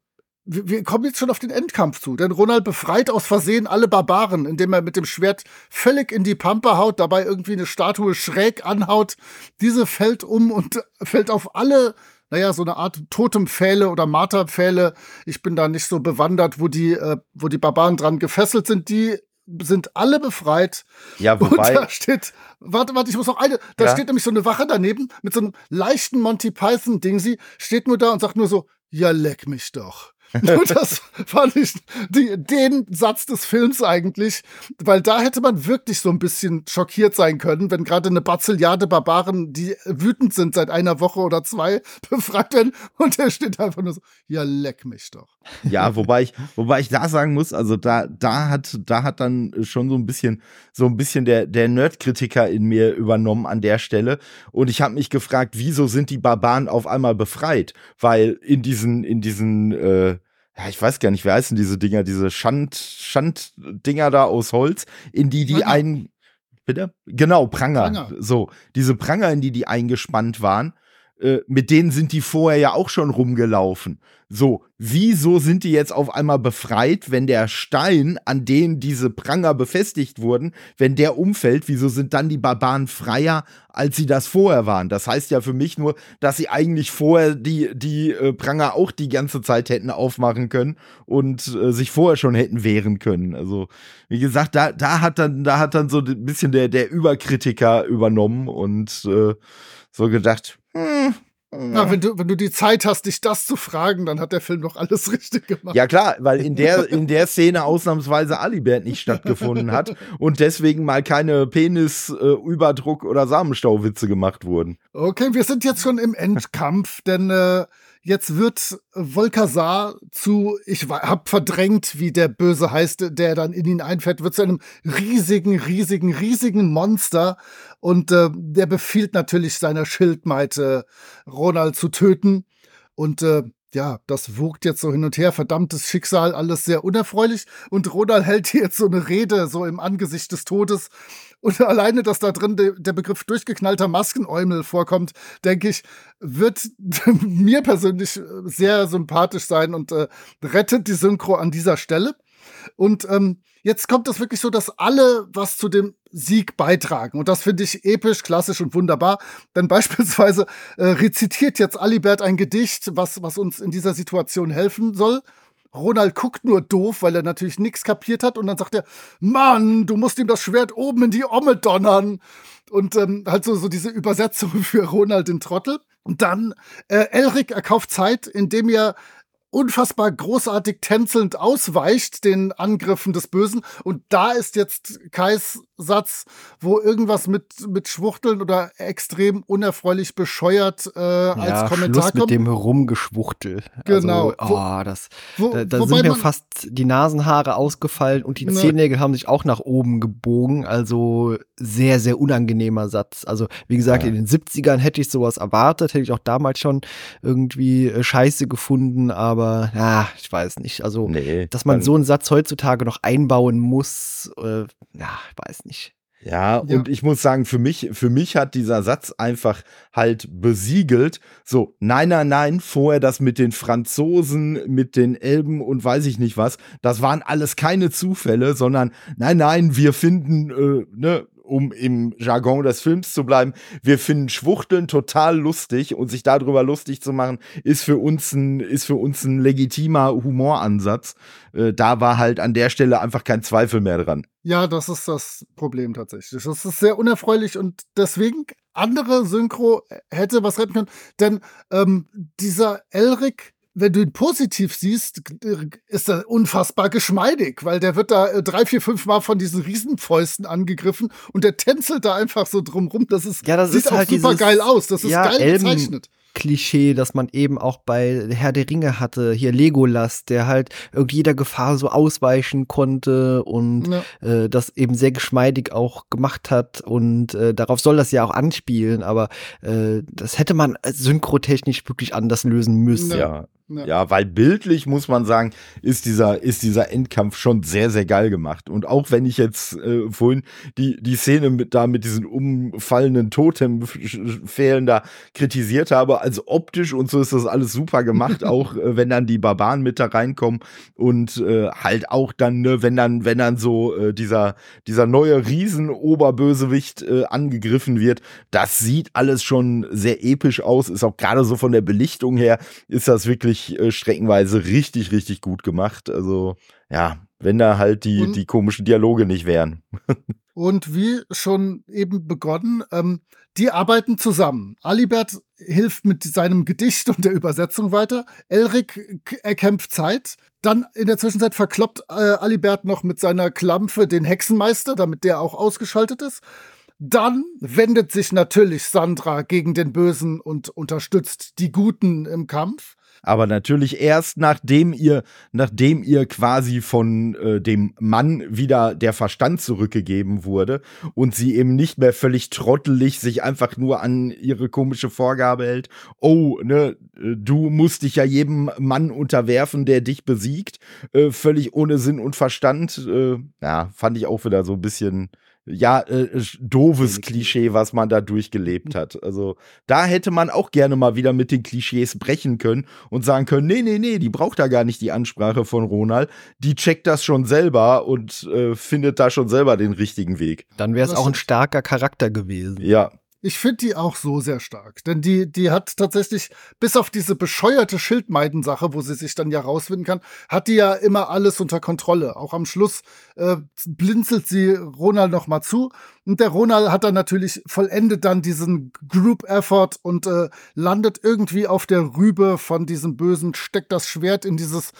wir kommen jetzt schon auf den Endkampf zu, denn Ronald befreit aus Versehen alle Barbaren, indem er mit dem Schwert völlig in die Pampe haut, dabei irgendwie eine Statue schräg anhaut. Diese fällt um und fällt auf alle, naja, so eine Art Totempfähle oder Marterpfähle. Ich bin da nicht so bewandert, wo die, äh, wo die Barbaren dran gefesselt sind. Die sind alle befreit. Ja, wobei. Und da steht, warte, warte, ich muss noch eine, da ja. steht nämlich so eine Wache daneben mit so einem leichten Monty Python-Ding. Sie steht nur da und sagt nur so, ja, leck mich doch. das fand ich die, den Satz des Films eigentlich, weil da hätte man wirklich so ein bisschen schockiert sein können, wenn gerade eine Bazilliarde Barbaren, die wütend sind seit einer Woche oder zwei, befragt werden und er steht einfach nur so, ja, leck mich doch. Ja, wobei ich, wobei ich da sagen muss, also da, da hat, da hat dann schon so ein bisschen, so ein bisschen der, der Nerd-Kritiker in mir übernommen an der Stelle und ich habe mich gefragt, wieso sind die Barbaren auf einmal befreit? Weil in diesen, in diesen, äh, ja, ich weiß gar nicht, wer heißen diese Dinger, diese Schand, Schand-Dinger da aus Holz, in die die Pranger. ein, bitte? Genau, Pranger. Pranger. So, diese Pranger, in die die eingespannt waren, äh, mit denen sind die vorher ja auch schon rumgelaufen. So, wieso sind die jetzt auf einmal befreit, wenn der Stein, an dem diese Pranger befestigt wurden, wenn der umfällt, wieso sind dann die Barbaren freier, als sie das vorher waren? Das heißt ja für mich nur, dass sie eigentlich vorher die, die äh, Pranger auch die ganze Zeit hätten aufmachen können und äh, sich vorher schon hätten wehren können. Also, wie gesagt, da, da hat dann, da hat dann so ein bisschen der, der Überkritiker übernommen und äh, so gedacht, hm, Na, wenn du, wenn du die Zeit hast, dich das zu fragen, dann hat der Film doch alles richtig gemacht. Ja klar, weil in der, in der Szene ausnahmsweise Alibert nicht stattgefunden hat und deswegen mal keine Penisüberdruck äh, oder Samenstauwitze gemacht wurden. Okay, wir sind jetzt schon im Endkampf, denn äh, jetzt wird Volkasar zu, ich hab verdrängt, wie der Böse heißt, der dann in ihn einfährt, wird zu einem riesigen, riesigen, riesigen Monster und äh, der befiehlt natürlich seiner Schildmeite, Ronald zu töten. Und äh, ja, das wogt jetzt so hin und her. Verdammtes Schicksal, alles sehr unerfreulich. Und Ronald hält hier jetzt so eine Rede, so im Angesicht des Todes. Und alleine, dass da drin de, der Begriff durchgeknallter Maskenäumel vorkommt, denke ich, wird mir persönlich sehr sympathisch sein und äh, rettet die Synchro an dieser Stelle. Und ähm, jetzt kommt es wirklich so, dass alle was zu dem Sieg beitragen. Und das finde ich episch, klassisch und wunderbar. Denn beispielsweise äh, rezitiert jetzt Alibert ein Gedicht, was, was uns in dieser Situation helfen soll. Ronald guckt nur doof, weil er natürlich nichts kapiert hat. Und dann sagt er, Mann, du musst ihm das Schwert oben in die Omme donnern. Und ähm, halt so, so diese Übersetzung für Ronald den Trottel. Und dann, äh, Elric erkauft Zeit, indem er unfassbar großartig tänzelnd ausweicht den Angriffen des Bösen. Und da ist jetzt Kais Satz, wo irgendwas mit, mit Schwuchteln oder extrem unerfreulich bescheuert äh, ja, als Kommentar Schluss kommt. mit dem Rumgeschwuchtel. Genau. Also, oh, das, wo, da, da sind mir fast die Nasenhaare ausgefallen und die ne. Zehennägel haben sich auch nach oben gebogen. Also sehr, sehr unangenehmer Satz. Also wie gesagt, ja. in den 70ern hätte ich sowas erwartet, hätte ich auch damals schon irgendwie äh, scheiße gefunden, aber ja, ich weiß nicht. Also, nee, dass man so einen Satz heutzutage noch einbauen muss, äh, ja, ich weiß nicht nicht. Ja, ja, und ich muss sagen, für mich, für mich hat dieser Satz einfach halt besiegelt. So, nein, nein, nein, vorher das mit den Franzosen, mit den Elben und weiß ich nicht was, das waren alles keine Zufälle, sondern nein, nein, wir finden, äh, ne, um im Jargon des Films zu bleiben, wir finden Schwuchteln total lustig und sich darüber lustig zu machen, ist für uns ein, ist für uns ein legitimer Humoransatz. Äh, da war halt an der Stelle einfach kein Zweifel mehr dran. Ja, das ist das Problem tatsächlich. Das ist sehr unerfreulich und deswegen andere Synchro hätte was retten können, denn ähm, dieser Elric wenn du ihn positiv siehst, ist er unfassbar geschmeidig, weil der wird da äh, drei, vier, fünf Mal von diesen Riesenfäusten angegriffen und der tänzelt da einfach so drumrum. Das ist, ja, das sieht ist auch halt super geil aus. Das ist ja, geil Elben, gezeichnet. Klischee, das man eben auch bei Herr der Ringe hatte. Hier Legolas, der halt irgendwie jeder Gefahr so ausweichen konnte und ja. äh, das eben sehr geschmeidig auch gemacht hat. Und äh, darauf soll das ja auch anspielen, aber äh, das hätte man synchrotechnisch wirklich anders lösen müssen. Ja, ja. ja. weil bildlich muss man sagen, ist dieser, ist dieser Endkampf schon sehr, sehr geil gemacht. Und auch wenn ich jetzt äh, vorhin die, die Szene mit, da mit diesen umfallenden Totempfählen da kritisiert habe, also optisch und so ist das alles super gemacht, auch äh, wenn dann die Barbaren mit da reinkommen und äh, halt auch dann, ne, wenn dann, wenn dann so äh, dieser, dieser neue Riesen-Oberbösewicht äh, angegriffen wird, das sieht alles schon sehr episch aus, ist auch gerade so von der Belichtung her, ist das wirklich wirklich äh, streckenweise richtig, richtig gut gemacht. Also ja, wenn da halt die, und, die komischen Dialoge nicht wären. und wie schon eben begonnen, ähm, die arbeiten zusammen. Alibert hilft mit seinem Gedicht und der Übersetzung weiter. Elric erkämpft Zeit. Dann in der Zwischenzeit verkloppt äh, Alibert noch mit seiner Klampfe den Hexenmeister, damit der auch ausgeschaltet ist. Dann wendet sich natürlich Sandra gegen den Bösen und unterstützt die Guten im Kampf aber natürlich erst nachdem ihr, nachdem ihr quasi von äh, dem Mann wieder der Verstand zurückgegeben wurde und sie eben nicht mehr völlig trottelig sich einfach nur an ihre komische Vorgabe hält. Oh, ne, du musst dich ja jedem Mann unterwerfen, der dich besiegt, äh, völlig ohne Sinn und Verstand. Äh, ja, fand ich auch wieder so ein bisschen ja, äh, doofes Klischee, was man da durchgelebt hat. Also da hätte man auch gerne mal wieder mit den Klischees brechen können und sagen können, nee, nee, nee, die braucht da gar nicht die Ansprache von Ronald. Die checkt das schon selber und äh, findet da schon selber den richtigen Weg. Dann wäre es auch ein starker Charakter gewesen. Ja, Ich finde die auch so sehr stark. Denn die, die hat tatsächlich, bis auf diese bescheuerte Schildmeiden-Sache, wo sie sich dann ja rausfinden kann, hat die ja immer alles unter Kontrolle. Auch am Schluss äh, blinzelt sie Ronald noch mal zu. Und der Ronald hat dann natürlich vollendet dann diesen Group-Effort und äh, landet irgendwie auf der Rübe von diesem Bösen, steckt das Schwert in dieses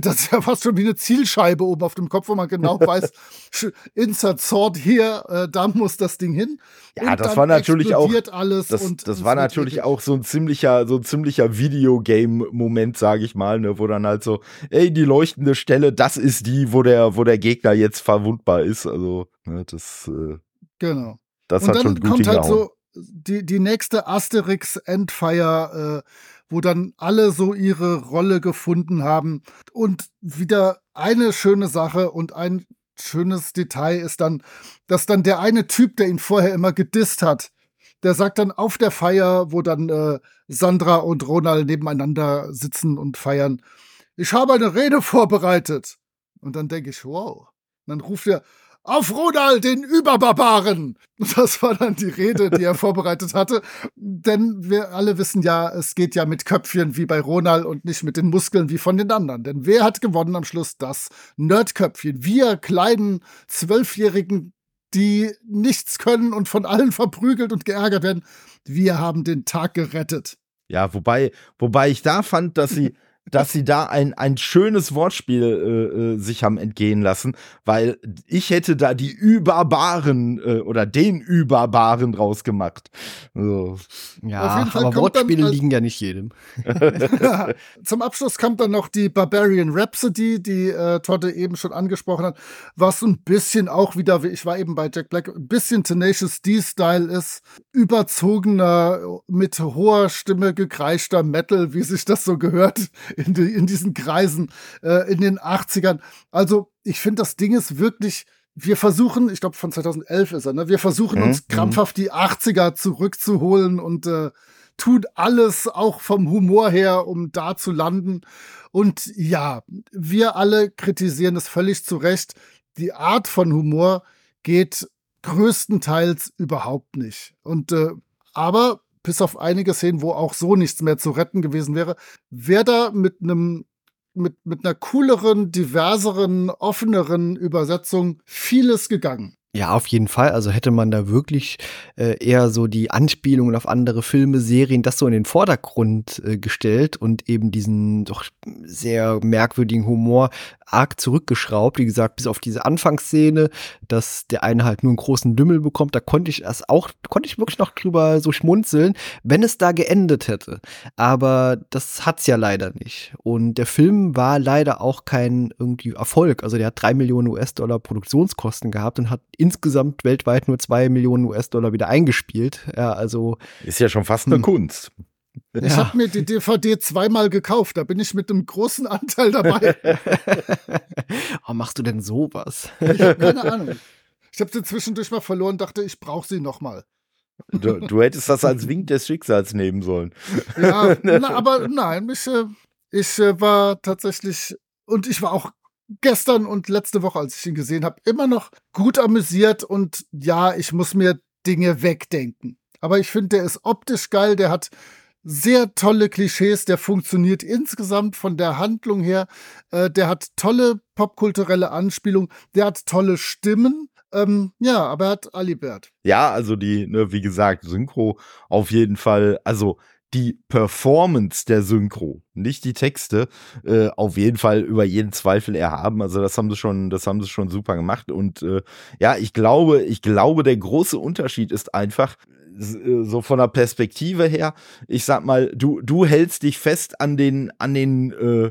das ist ja fast schon wie eine Zielscheibe oben auf dem Kopf, wo man genau weiß, Insert Sword hier, äh, da muss das Ding hin. Ja, das war natürlich auch alles das, und das war natürlich auch so ein ziemlicher so ein ziemlicher Videogame Moment, sage ich mal, ne, wo dann halt so, ey, die leuchtende Stelle, das ist die, wo der wo der Gegner jetzt verwundbar ist, also ne, das äh, Genau. Das und hat dann schon gut kommt halt so die die nächste Asterix Endfire äh, wo dann alle so ihre Rolle gefunden haben. Und wieder eine schöne Sache und ein schönes Detail ist dann, dass dann der eine Typ, der ihn vorher immer gedisst hat, der sagt dann auf der Feier, wo dann äh, Sandra und Ronald nebeneinander sitzen und feiern, ich habe eine Rede vorbereitet. Und dann denke ich, wow. Und dann ruft er, auf Ronald, den Überbarbaren! Das war dann die Rede, die er vorbereitet hatte. Denn wir alle wissen ja, es geht ja mit Köpfchen wie bei Ronald und nicht mit den Muskeln wie von den anderen. Denn wer hat gewonnen am Schluss? Das Nerdköpfchen. Wir kleinen Zwölfjährigen, die nichts können und von allen verprügelt und geärgert werden. Wir haben den Tag gerettet. Ja, wobei, wobei ich da fand, dass sie, dass sie da ein, ein schönes Wortspiel äh, äh, sich haben entgehen lassen, weil ich hätte da die Überbaren äh, oder den Überbaren rausgemacht. So. Ja, aber dann, Wortspiele äh, liegen ja nicht jedem. Zum Abschluss kommt dann noch die Barbarian Rhapsody, die äh, Todde eben schon angesprochen hat, was ein bisschen auch wieder, wie ich war eben bei Jack Black, ein bisschen Tenacious D-Style ist. Überzogener, mit hoher Stimme gekreischter Metal, wie sich das so gehört in, die, in diesen Kreisen äh, in den 80ern. Also, ich finde, das Ding ist wirklich wir versuchen, ich glaube von 2011 ist er, ne? Wir versuchen Mhm, uns mhm. krampfhaft die 80er zurückzuholen und äh, tut alles auch vom Humor her, um da zu landen. Und ja, wir alle kritisieren es völlig zu Recht. Die Art von Humor geht größtenteils überhaupt nicht. Und äh, aber bis auf einige Szenen, wo auch so nichts mehr zu retten gewesen wäre, wäre da mit einem mit, mit einer cooleren, diverseren, offeneren Übersetzung vieles gegangen. Ja, auf jeden Fall. Also hätte man da wirklich äh, eher so die Anspielungen auf andere Filme, Serien, das so in den Vordergrund äh, gestellt und eben diesen doch sehr merkwürdigen Humor arg zurückgeschraubt. Wie gesagt, bis auf diese Anfangsszene, dass der eine halt nur einen großen Dümmel bekommt, da konnte ich das auch, konnte ich wirklich noch drüber so schmunzeln, wenn es da geendet hätte. Aber das hat's ja leider nicht. Und der Film war leider auch kein irgendwie Erfolg. Also der hat drei Millionen US-Dollar Produktionskosten gehabt und hat insgesamt weltweit nur zwei Millionen US-Dollar wieder eingespielt. Ja, also Ist ja schon fast eine Hm. Kunst. Ich Ja. habe mir die DVD zweimal gekauft, da bin ich mit einem großen Anteil dabei. Warum machst du denn sowas? Ich habe keine Ahnung. Ich habe sie zwischendurch mal verloren, dachte, ich brauche sie noch mal. Du, du hättest das als Wink des Schicksals nehmen sollen. Ja, na, aber nein, ich, äh, ich äh, war tatsächlich und ich war auch gestern und letzte Woche, als ich ihn gesehen habe, immer noch gut amüsiert und ja, ich muss mir Dinge wegdenken. Aber ich finde, der ist optisch geil, der hat sehr tolle Klischees, der funktioniert insgesamt von der Handlung her, äh, der hat tolle popkulturelle Anspielungen, der hat tolle Stimmen. Ähm, ja, aber er hat Alibert. Ja, also die, ne, wie gesagt, Synchro auf jeden Fall, also die Performance der Synchro, nicht die Texte, äh, auf jeden Fall über jeden Zweifel erhaben. Also das haben sie schon, das haben sie schon super gemacht. Und äh, ja, ich glaube, ich glaube, der große Unterschied ist einfach äh, so von der Perspektive her. Ich sag mal, du du hältst dich fest an den an den äh,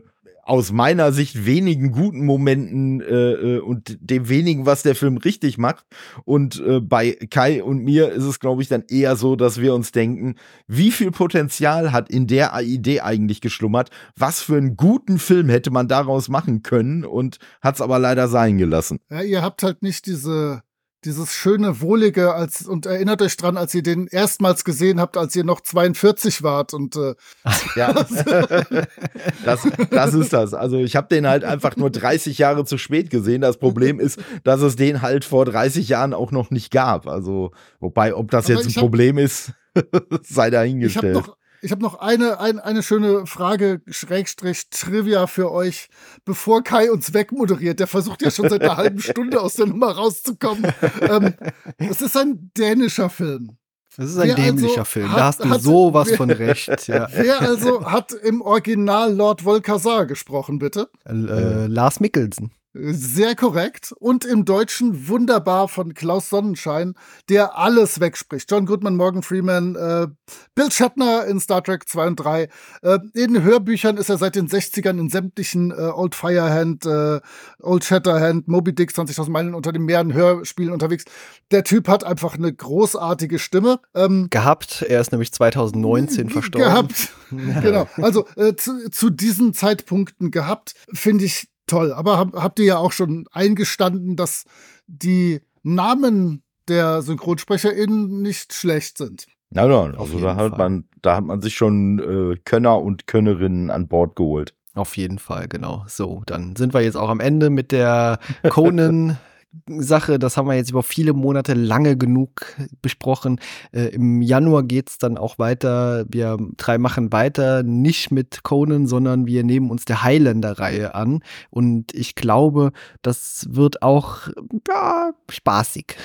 aus meiner Sicht wenigen guten Momenten äh, äh, und dem wenigen, was der Film richtig macht. Und äh, bei Kai und mir ist es, glaube ich, dann eher so, dass wir uns denken, wie viel Potenzial hat in der Idee eigentlich geschlummert? Was für einen guten Film hätte man daraus machen können und hat es aber leider sein gelassen. Ja, ihr habt halt nicht diese, dieses schöne, wohlige, als und erinnert euch dran, als ihr den erstmals gesehen habt, als ihr noch 42 wart und äh, ja, das, das ist das. Also ich habe den halt einfach nur 30 Jahre zu spät gesehen. Das Problem ist, dass es den halt vor 30 Jahren auch noch nicht gab. Also wobei, ob das jetzt ein Problem ist, sei dahingestellt. Ich habe noch, ich hab noch eine, ein, eine schöne Frage, Schrägstrich Trivia für euch, bevor Kai uns wegmoderiert. Der versucht ja schon seit einer halben Stunde aus der Nummer rauszukommen. Ähm, es ist ein dänischer Film. Das ist ein wer dämlicher also Film. Hat, da hast du hat, sowas wer, von recht. Ja. Wer also hat im Original Lord Volkazar gesprochen, bitte? Äh, Lars Mickelsen. Sehr korrekt. Und im Deutschen wunderbar von Klaus Sonnenschein, der alles wegspricht. John Goodman, Morgan Freeman, äh, Bill Shatner in Star Trek 2 und 3. Äh, in Hörbüchern ist er seit den 60ern in sämtlichen äh, Old Firehand, äh, Old Shatterhand, Moby Dick, 20.000 Meilen unter dem Meeren Hörspielen unterwegs. Der Typ hat einfach eine großartige Stimme. Ähm, gehabt. Er ist nämlich 2019 verstorben. Gehabt. genau. Also äh, zu, zu diesen Zeitpunkten gehabt, finde ich toll. Aber hab, habt ihr ja auch schon eingestanden, dass die Namen der SynchronsprecherInnen nicht schlecht sind. Nein, nein, also da hat man, da hat man sich schon äh, Könner und Könnerinnen an Bord geholt. Auf jeden Fall, genau. So, dann sind wir jetzt auch am Ende mit der Conan Sache, das haben wir jetzt über viele Monate lange genug besprochen. Äh, Im Januar geht es dann auch weiter. Wir drei machen weiter, nicht mit Conan, sondern wir nehmen uns der Highlander-Reihe an. Und ich glaube, das wird auch ja, spaßig.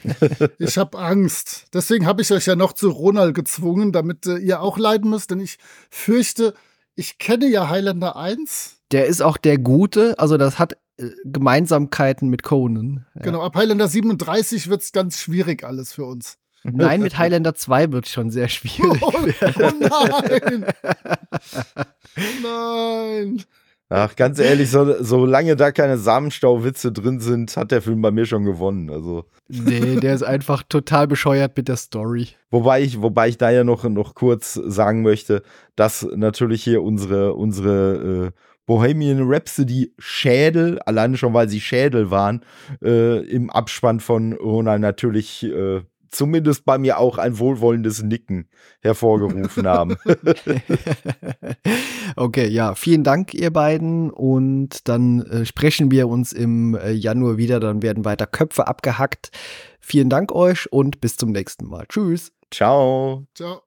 ich habe Angst. Deswegen habe ich euch ja noch zu Ronald gezwungen, damit äh, ihr auch leiden müsst. Denn ich fürchte, ich kenne ja Highlander 1. Der ist auch der Gute. Also das hat äh, Gemeinsamkeiten mit Conan. Ja. Genau, ab Highlander 37 wird es ganz schwierig alles für uns. Nein, mit Highlander 2 wird es schon sehr schwierig. Oh, oh nein! nein! Ach, ganz ehrlich, so, solange da keine Samenstauwitze drin sind, hat der Film bei mir schon gewonnen. Also. Nee, der ist einfach total bescheuert mit der Story. Wobei ich, wobei ich da ja noch, noch kurz sagen möchte, dass natürlich hier unsere, unsere äh, Bohemian Rhapsody Schädel, alleine schon weil sie Schädel waren, äh, im Abspann von Ronald natürlich äh, zumindest bei mir auch ein wohlwollendes Nicken hervorgerufen haben. okay, ja, vielen Dank, ihr beiden. Und dann äh, sprechen wir uns im äh, Januar wieder. Dann werden weiter Köpfe abgehackt. Vielen Dank euch und bis zum nächsten Mal. Tschüss. Ciao. Ciao.